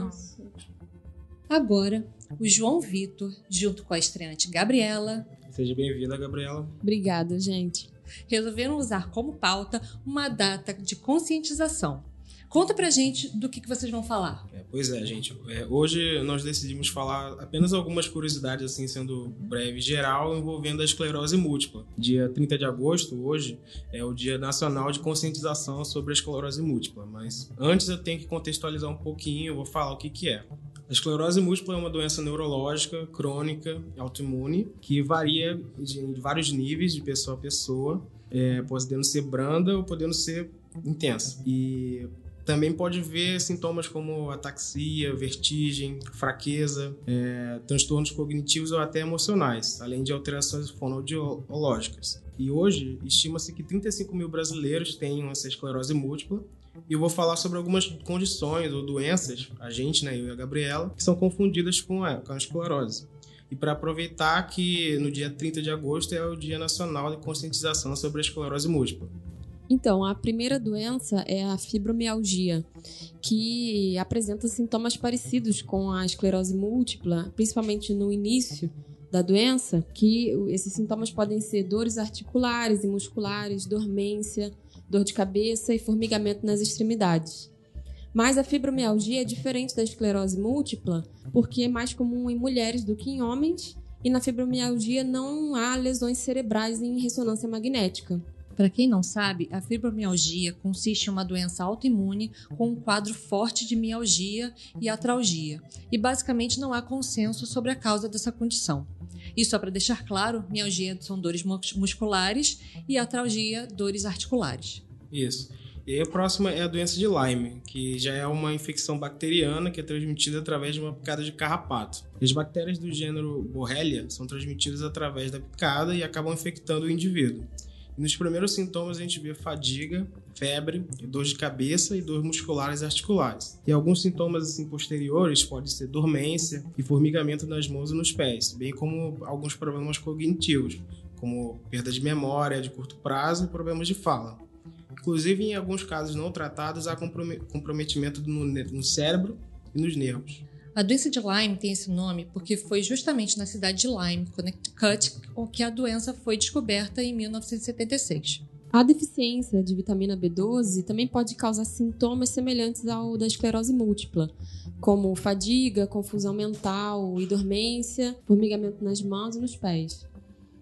Agora, o João Vitor, junto com a estreante Gabriela. Seja bem-vinda, Gabriela. Obrigada, gente resolveram usar como pauta uma data de conscientização. Conta pra gente do que, que vocês vão falar. É, pois é, gente. É, hoje nós decidimos falar apenas algumas curiosidades, assim, sendo breve geral, envolvendo a esclerose múltipla. Dia 30 de agosto, hoje, é o Dia Nacional de Conscientização sobre a Esclerose Múltipla. Mas antes eu tenho que contextualizar um pouquinho, eu vou falar o que, que é. A esclerose múltipla é uma doença neurológica, crônica, autoimune, que varia de vários níveis de pessoa a pessoa, é, podendo ser branda ou podendo ser intensa. E também pode ver sintomas como ataxia, vertigem, fraqueza, é, transtornos cognitivos ou até emocionais, além de alterações fonoaudiológicas. E hoje, estima-se que 35 mil brasileiros tenham essa esclerose múltipla, e eu vou falar sobre algumas condições ou doenças, a gente, né, eu e a Gabriela, que são confundidas com a, com a esclerose. E para aproveitar que no dia 30 de agosto é o Dia Nacional de Conscientização sobre a Esclerose Múltipla. Então, a primeira doença é a fibromialgia, que apresenta sintomas parecidos com a esclerose múltipla, principalmente no início da doença, que esses sintomas podem ser dores articulares e musculares, dormência, dor de cabeça e formigamento nas extremidades. Mas a fibromialgia é diferente da esclerose múltipla, porque é mais comum em mulheres do que em homens, e na fibromialgia não há lesões cerebrais em ressonância magnética. Para quem não sabe, a fibromialgia consiste em uma doença autoimune com um quadro forte de mialgia e atralgia, e basicamente não há consenso sobre a causa dessa condição. E só para deixar claro, mialgia são dores musculares e atralgia, dores articulares. Isso. E a próxima é a doença de Lyme, que já é uma infecção bacteriana que é transmitida através de uma picada de carrapato. As bactérias do gênero Borrelia são transmitidas através da picada e acabam infectando o indivíduo. Nos primeiros sintomas a gente vê fadiga, febre, dor de cabeça e dores musculares e articulares. E alguns sintomas assim, posteriores podem ser dormência e formigamento nas mãos e nos pés, bem como alguns problemas cognitivos, como perda de memória de curto prazo e problemas de fala. Inclusive, em alguns casos não tratados, há comprometimento no cérebro e nos nervos. A doença de Lyme tem esse nome porque foi justamente na cidade de Lyme, Connecticut, que a doença foi descoberta em 1976. A deficiência de vitamina B12 também pode causar sintomas semelhantes ao da esclerose múltipla, como fadiga, confusão mental e dormência, formigamento nas mãos e nos pés.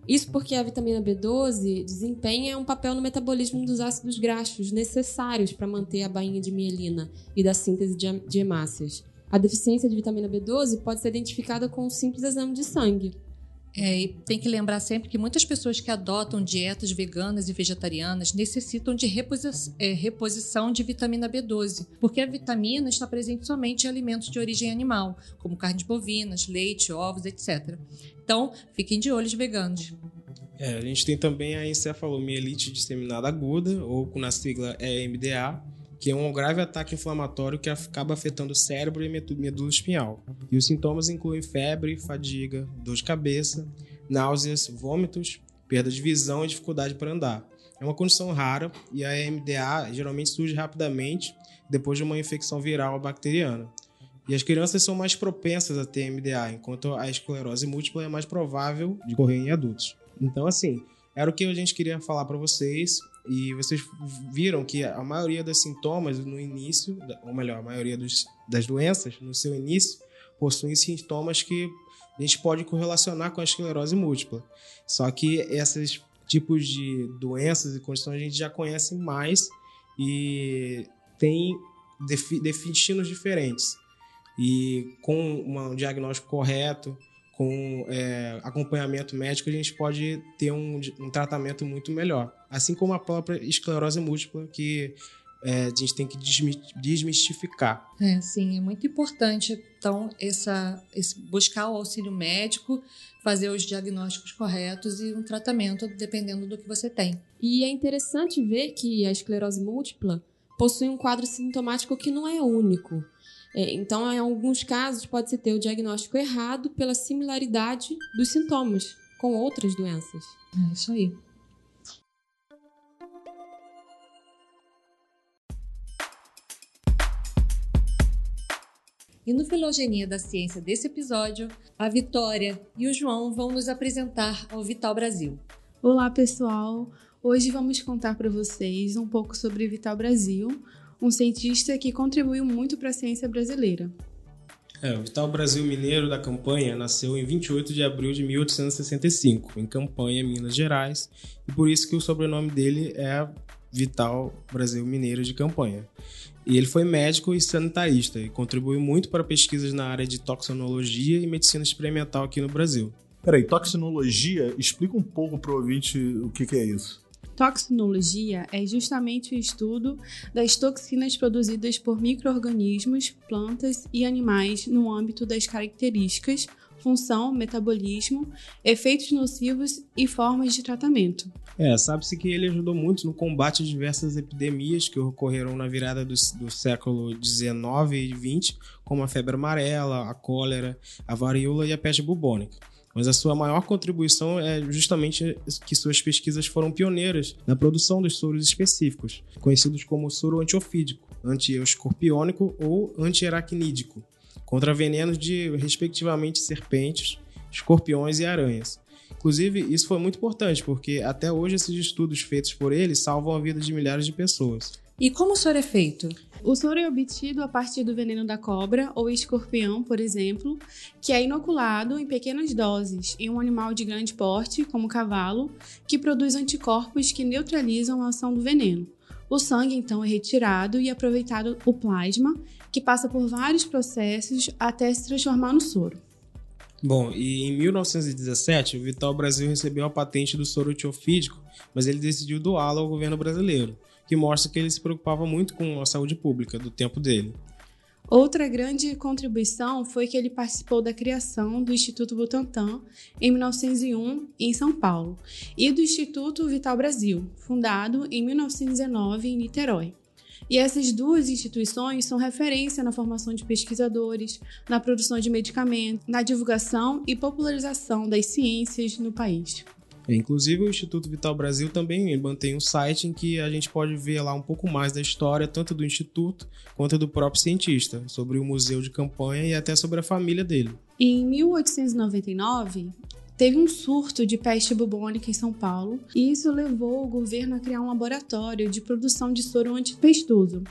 Isso porque a vitamina B12 desempenha um papel no metabolismo dos ácidos graxos necessários para manter a bainha de mielina e da síntese de hemácias. A deficiência de vitamina B12 pode ser identificada com um simples exame de sangue. É, e tem que lembrar sempre que muitas pessoas que adotam dietas veganas e vegetarianas necessitam de reposi é, reposição de vitamina B12, porque a vitamina está presente somente em alimentos de origem animal, como carnes bovinas, leite, ovos, etc. Então, fiquem de olho os veganos. É, a gente tem também a encefalomielite disseminada aguda, ou na sigla EMDA, que é um grave ataque inflamatório que acaba afetando o cérebro e medula espinhal. E os sintomas incluem febre, fadiga, dor de cabeça, náuseas, vômitos, perda de visão e dificuldade para andar. É uma condição rara e a MDA geralmente surge rapidamente depois de uma infecção viral ou bacteriana. E as crianças são mais propensas a ter MDA, enquanto a esclerose múltipla é mais provável de ocorrer em adultos. Então, assim, era o que a gente queria falar para vocês. E vocês viram que a maioria dos sintomas no início, ou melhor, a maioria dos, das doenças no seu início, possuem sintomas que a gente pode correlacionar com a esclerose múltipla. Só que esses tipos de doenças e condições a gente já conhece mais e tem destinos diferentes. E com um diagnóstico correto, com é, acompanhamento médico, a gente pode ter um, um, tratamento muito melhor. Assim como a própria esclerose múltipla, que é, a gente tem que desmistificar. É, sim, é muito importante, então, essa, esse, buscar o auxílio médico, fazer os diagnósticos corretos e um tratamento dependendo do que você tem. E é interessante ver que a esclerose múltipla possui um quadro sintomático que não é único. É, então, em alguns casos, pode-se ter o diagnóstico errado pela similaridade dos sintomas com outras doenças. É isso aí. E no Filogenia da Ciência desse episódio, a Vitória e o João vão nos apresentar ao Vital Brasil. Olá, pessoal! Hoje vamos contar para vocês um pouco sobre Vital Brasil, um cientista que contribuiu muito para a ciência brasileira. É, o Vital Brasil Mineiro da Campanha nasceu em 28 de abril de 1865, em Campanha, Minas Gerais, e por isso que o sobrenome dele é Vital Brasil Mineiro de Campanha. E ele foi médico e sanitarista e contribuiu muito para pesquisas na área de toxinologia e medicina experimental aqui no Brasil. Peraí, toxinologia, explica um pouco para o ouvinte o que, que é isso. Toxinologia é justamente o estudo das toxinas produzidas por micro-organismos, plantas e animais no âmbito das características, função, metabolismo, efeitos nocivos e formas de tratamento. É, sabe-se que ele ajudou muito no combate a diversas epidemias que ocorreram na virada do, do século XIX e XX, como a febre amarela, a cólera, a varíola e a peste bubônica. Mas a sua maior contribuição é justamente que suas pesquisas foram pioneiras na produção dos soros específicos, conhecidos como soro antiofídico, antiescorpiônico ou antiaracnídico, contra venenos de, respectivamente, serpentes, escorpiões e aranhas. Inclusive, isso foi muito importante, porque até hoje esses estudos feitos por ele salvam a vida de milhares de pessoas. E como o soro é feito? O soro é obtido a partir do veneno da cobra ou escorpião, por exemplo, que é inoculado em pequenas doses em um animal de grande porte, como o cavalo, que produz anticorpos que neutralizam a ação do veneno. O sangue então é retirado e aproveitado o plasma, que passa por vários processos até se transformar no soro. Bom, e em 1917, o Vital Brasil recebeu a patente do soro tiofídico, mas ele decidiu doá-lo ao governo brasileiro, que mostra que ele se preocupava muito com a saúde pública do tempo dele. Outra grande contribuição foi que ele participou da criação do Instituto Butantan em 1901 em São Paulo e do Instituto Vital Brasil, fundado em 1919 em Niterói. E essas duas instituições são referência na formação de pesquisadores, na produção de medicamentos, na divulgação e popularização das ciências no país. Inclusive, o Instituto Vital Brasil também mantém um site em que a gente pode ver lá um pouco mais da história, tanto do Instituto quanto do próprio cientista, sobre o museu de campanha e até sobre a família dele. Em 1899, teve um surto de peste bubônica em São Paulo e isso levou o governo a criar um laboratório de produção de soro antipestoso.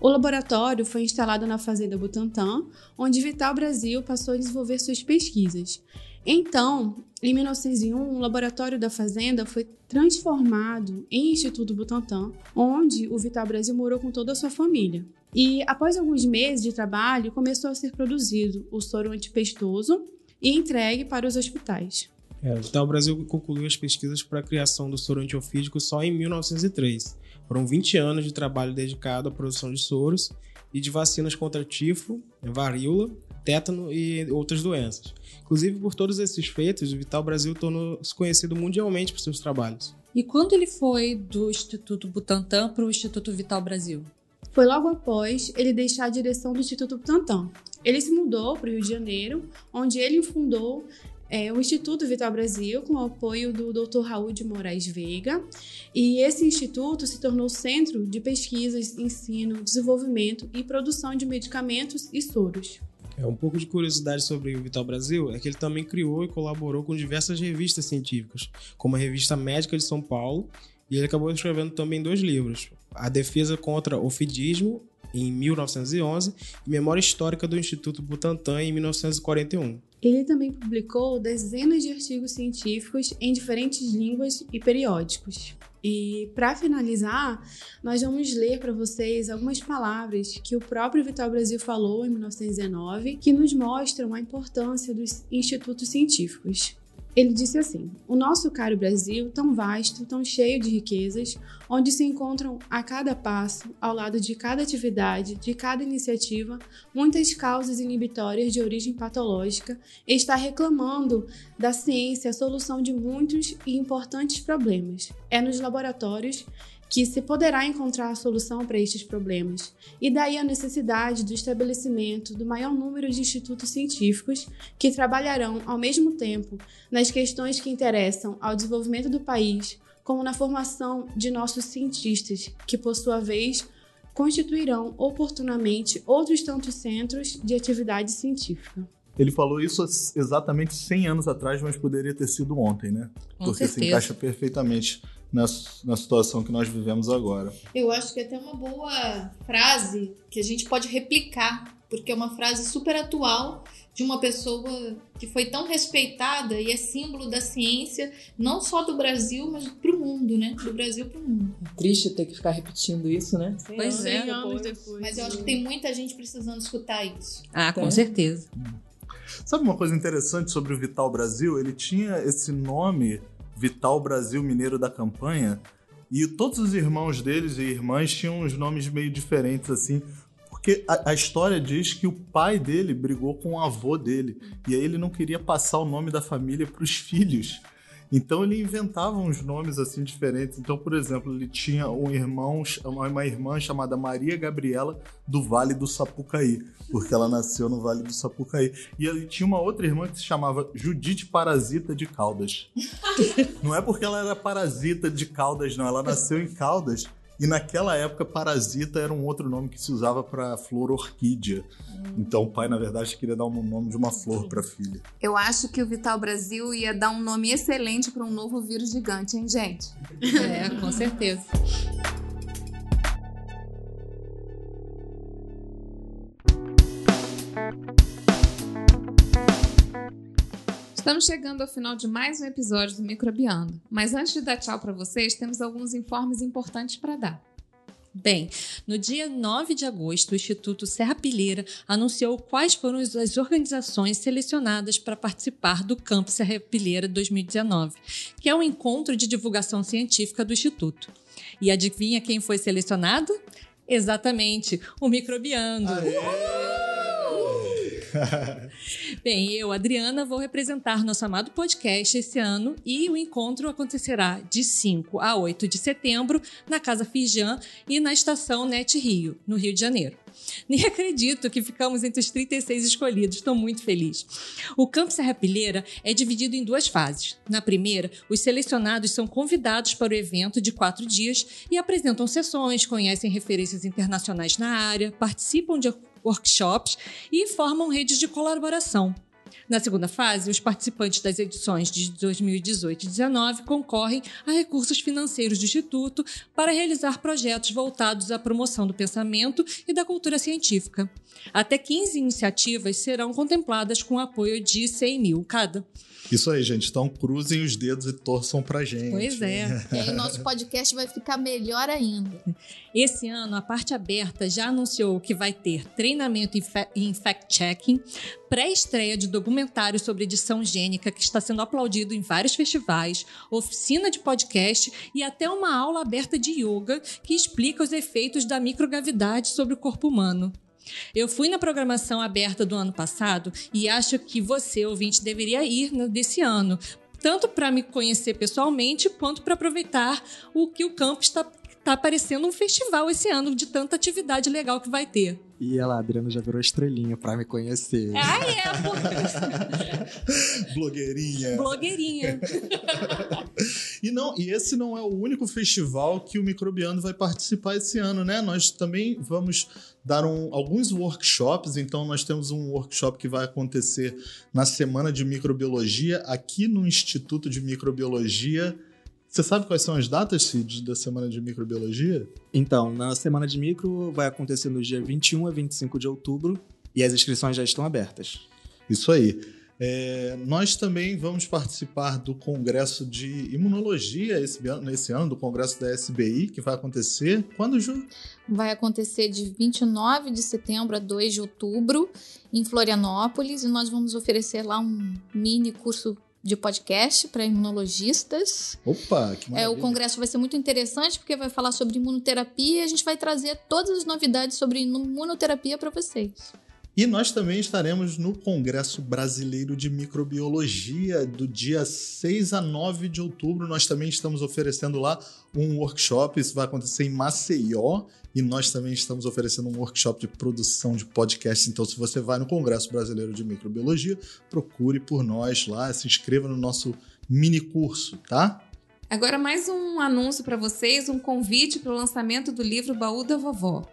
O laboratório foi instalado na Fazenda Butantã, onde Vital Brasil passou a desenvolver suas pesquisas. Então, em 1901, o laboratório da Fazenda foi transformado em Instituto Butantan, onde o Vital Brasil morou com toda a sua família. E após alguns meses de trabalho, começou a ser produzido o soro antipestoso, e entregue para os hospitais. É, o Vital Brasil concluiu as pesquisas para a criação do soro antiofídico só em 1903. Foram 20 anos de trabalho dedicado à produção de soros e de vacinas contra tifo, varíola, tétano e outras doenças. Inclusive, por todos esses feitos, o Vital Brasil tornou-se conhecido mundialmente por seus trabalhos. E quando ele foi do Instituto Butantan para o Instituto Vital Brasil? Foi logo após ele deixar a direção do Instituto Butantan. Ele se mudou para o Rio de Janeiro, onde ele fundou é, o Instituto Vital Brasil, com o apoio do Dr. Raul de Moraes Veiga. E esse instituto se tornou centro de pesquisas, ensino, desenvolvimento e produção de medicamentos e soros. É, um pouco de curiosidade sobre o Vital Brasil é que ele também criou e colaborou com diversas revistas científicas, como a Revista Médica de São Paulo, e ele acabou escrevendo também dois livros: A Defesa contra o Fidismo em 1911 e Memória Histórica do Instituto Butantan em 1941. Ele também publicou dezenas de artigos científicos em diferentes línguas e periódicos. E para finalizar, nós vamos ler para vocês algumas palavras que o próprio Vital Brasil falou em 1919, que nos mostram a importância dos institutos científicos. Ele disse assim: O nosso caro Brasil, tão vasto, tão cheio de riquezas, onde se encontram a cada passo, ao lado de cada atividade, de cada iniciativa, muitas causas inibitórias de origem patológica, está reclamando da ciência a solução de muitos e importantes problemas. É nos laboratórios que se poderá encontrar a solução para estes problemas, e daí a necessidade do estabelecimento do maior número de institutos científicos que trabalharão ao mesmo tempo nas questões que interessam ao desenvolvimento do país, como na formação de nossos cientistas, que por sua vez constituirão oportunamente outros tantos centros de atividade científica. Ele falou isso exatamente 100 anos atrás, mas poderia ter sido ontem, né? Com Porque certeza. se encaixa perfeitamente na, na situação que nós vivemos agora. Eu acho que é até uma boa frase que a gente pode replicar, porque é uma frase super atual de uma pessoa que foi tão respeitada e é símbolo da ciência, não só do Brasil, mas para o mundo, né? Do Brasil para o mundo. Triste ter que ficar repetindo isso, né? Pois é. Mas eu acho que tem muita gente precisando escutar isso. Ah, com certeza. Sabe uma coisa interessante sobre o Vital Brasil? Ele tinha esse nome, Vital Brasil Mineiro da Campanha, e todos os irmãos deles e irmãs tinham uns nomes meio diferentes assim. Porque a, a, história diz que o pai dele brigou com o avô dele. E aí ele não queria passar o nome da família para os filhos. Então ele inventava uns nomes assim diferentes. Então, por exemplo, ele tinha um irmão, uma irmã chamada Maria Gabriela do Vale do Sapucaí, porque ela nasceu no Vale do Sapucaí. E ele tinha uma outra irmã que se chamava Judite Parasita de Caldas. <laughs> não é porque ela era parasita de Caldas, não. Ela nasceu em Caldas e naquela época, parasita era um outro nome que se usava para flor orquídea. Então o pai, na verdade, queria dar um nome de uma flor para a filha. Eu acho que o Vital Brasil ia dar um nome excelente para um novo vírus gigante, hein, gente? É, com certeza. Estamos chegando ao final de mais um episódio do Microbiando, mas antes de dar tchau para vocês, temos alguns informes importantes para dar. Bem, no dia 9 de agosto, o Instituto Serra Pilheira anunciou quais foram as organizações selecionadas para participar do Campo Serra Pilheira 2019, que é um encontro de divulgação científica do Instituto. E adivinha quem foi selecionado? Exatamente, o Microbiando. Aê! <laughs> Bem, eu, Adriana, vou representar nosso amado podcast esse ano e o encontro acontecerá de 5 a 8 de setembro na Casa Fijan e na estação Net Rio, no Rio de Janeiro. <laughs> Nem acredito que ficamos entre os 36 escolhidos, estou muito feliz. O Campo Serra Pilheira é dividido em duas fases. Na primeira, os selecionados são convidados para o evento de quatro dias e apresentam sessões, conhecem referências internacionais na área, participam de workshops e formam redes de colaboração. Na segunda fase, os participantes das edições de 2018 e 2019 concorrem a recursos financeiros do Instituto para realizar projetos voltados à promoção do pensamento e da cultura científica. Até 15 iniciativas serão contempladas com apoio de 100 mil cada. Isso aí, gente. Então cruzem os dedos e torçam pra gente. Pois é. <laughs> e aí o nosso podcast vai ficar melhor ainda. Esse ano, a parte aberta já anunciou que vai ter treinamento em fact-checking, pré-estreia de documentário sobre edição gênica, que está sendo aplaudido em vários festivais, oficina de podcast e até uma aula aberta de yoga que explica os efeitos da microgravidade sobre o corpo humano. Eu fui na programação aberta do ano passado e acho que você, ouvinte, deveria ir desse ano, tanto para me conhecer pessoalmente quanto para aproveitar o que o campo está tá parecendo um festival esse ano de tanta atividade legal que vai ter. E ela, a Adriana, já virou estrelinha pra me conhecer. Ah, é, <laughs> Blogueirinha. Blogueirinha. <laughs> e, não, e esse não é o único festival que o Microbiano vai participar esse ano, né? Nós também vamos dar um, alguns workshops. Então, nós temos um workshop que vai acontecer na Semana de Microbiologia aqui no Instituto de Microbiologia você sabe quais são as datas, Cid, da Semana de Microbiologia? Então, na Semana de Micro vai acontecer no dia 21 a 25 de outubro e as inscrições já estão abertas. Isso aí. É, nós também vamos participar do Congresso de Imunologia esse ano, esse ano, do Congresso da SBI, que vai acontecer quando, Ju? Vai acontecer de 29 de setembro a 2 de outubro, em Florianópolis, e nós vamos oferecer lá um mini curso de podcast para imunologistas. Opa, que maravilha. É, o congresso vai ser muito interessante porque vai falar sobre imunoterapia e a gente vai trazer todas as novidades sobre imunoterapia para vocês. E nós também estaremos no Congresso Brasileiro de Microbiologia do dia 6 a 9 de outubro. Nós também estamos oferecendo lá um workshop, isso vai acontecer em Maceió, e nós também estamos oferecendo um workshop de produção de podcast. Então, se você vai no Congresso Brasileiro de Microbiologia, procure por nós lá, se inscreva no nosso mini curso, tá? Agora mais um anúncio para vocês, um convite para o lançamento do livro Baú da Vovó.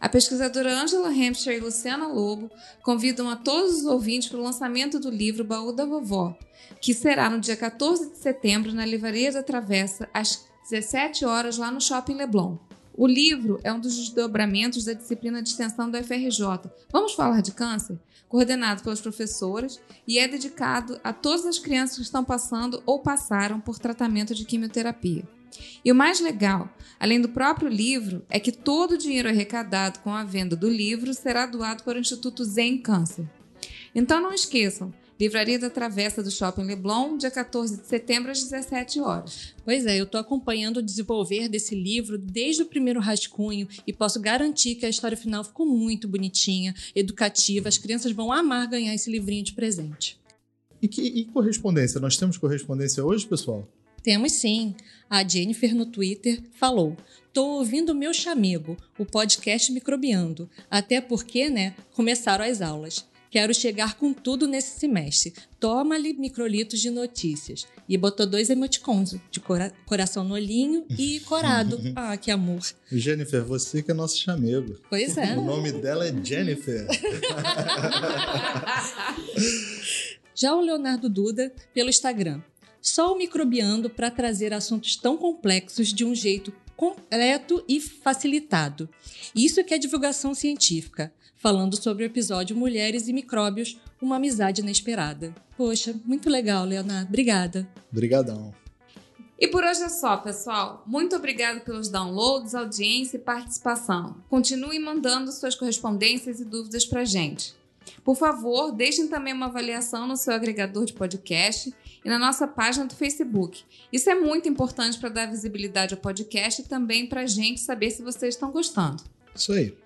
A pesquisadora Angela Hampshire e Luciana Lobo convidam a todos os ouvintes para o lançamento do livro Baú da Vovó, que será no dia 14 de setembro na Livraria da Travessa, às 17 horas, lá no Shopping Leblon. O livro é um dos desdobramentos da disciplina de extensão do FRJ. Vamos falar de câncer? Coordenado pelas professoras e é dedicado a todas as crianças que estão passando ou passaram por tratamento de quimioterapia. E o mais legal, além do próprio livro, é que todo o dinheiro arrecadado com a venda do livro será doado para o Instituto Zen Câncer. Então não esqueçam, Livraria da Travessa do Shopping Leblon, dia 14 de setembro, às 17 horas. Pois é, eu estou acompanhando o desenvolver desse livro desde o primeiro rascunho e posso garantir que a história final ficou muito bonitinha, educativa. As crianças vão amar ganhar esse livrinho de presente. E, que, e correspondência? Nós temos correspondência hoje, pessoal? Temos sim. A Jennifer no Twitter falou: Tô ouvindo meu chamego, o podcast Microbiando. Até porque, né, começaram as aulas. Quero chegar com tudo nesse semestre. Toma-lhe microlitos de notícias. E botou dois emoticons de cora coração no olhinho e <laughs> corado. ah, que amor. Jennifer, você que é nosso chamego. Pois é. O nome dela é Jennifer. <laughs> Já o Leonardo Duda, pelo Instagram. Só o microbiando para trazer assuntos tão complexos de um jeito completo e facilitado. Isso que é divulgação científica falando sobre o episódio Mulheres e Micróbios, uma amizade inesperada. Poxa, muito legal, Leonardo. Obrigada. Obrigadão. E por hoje é só, pessoal. Muito obrigado pelos downloads, audiência e participação. Continue mandando suas correspondências e dúvidas pra gente. Por favor, deixem também uma avaliação no seu agregador de podcast e na nossa página do Facebook. Isso é muito importante para dar visibilidade ao podcast e também para a gente saber se vocês estão gostando. Isso aí.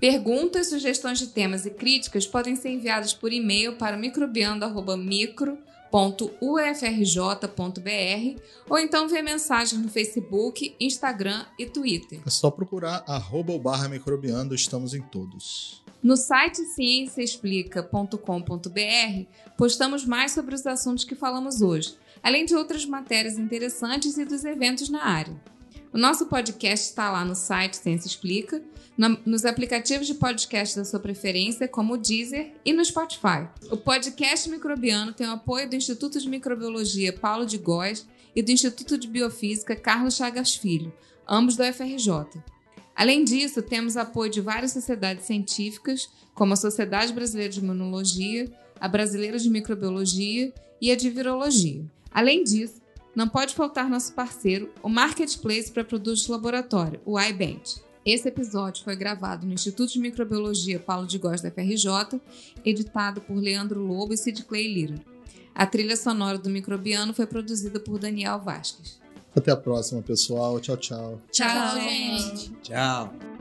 Perguntas, sugestões de temas e críticas podem ser enviadas por e-mail para microbiando.micro.ufrj.br ou então via mensagem no Facebook, Instagram e Twitter. É só procurar arroba barra microbiando, estamos em todos. No site cienciaexplica.com.br postamos mais sobre os assuntos que falamos hoje, além de outras matérias interessantes e dos eventos na área. O nosso podcast está lá no site Ciência Explica, nos aplicativos de podcast da sua preferência, como o Deezer e no Spotify. O podcast Microbiano tem o apoio do Instituto de Microbiologia Paulo de Góes e do Instituto de Biofísica Carlos Chagas Filho, ambos do FRJ. Além disso, temos apoio de várias sociedades científicas, como a Sociedade Brasileira de Imunologia, a Brasileira de Microbiologia e a de Virologia. Além disso, não pode faltar nosso parceiro, o Marketplace para Produtos de Laboratório, o iBand. Esse episódio foi gravado no Instituto de Microbiologia Paulo de Góes da FRJ, editado por Leandro Lobo e Sid Clay Lira. A trilha sonora do Microbiano foi produzida por Daniel Vasques. Até a próxima, pessoal. Tchau, tchau. Tchau, gente. Tchau.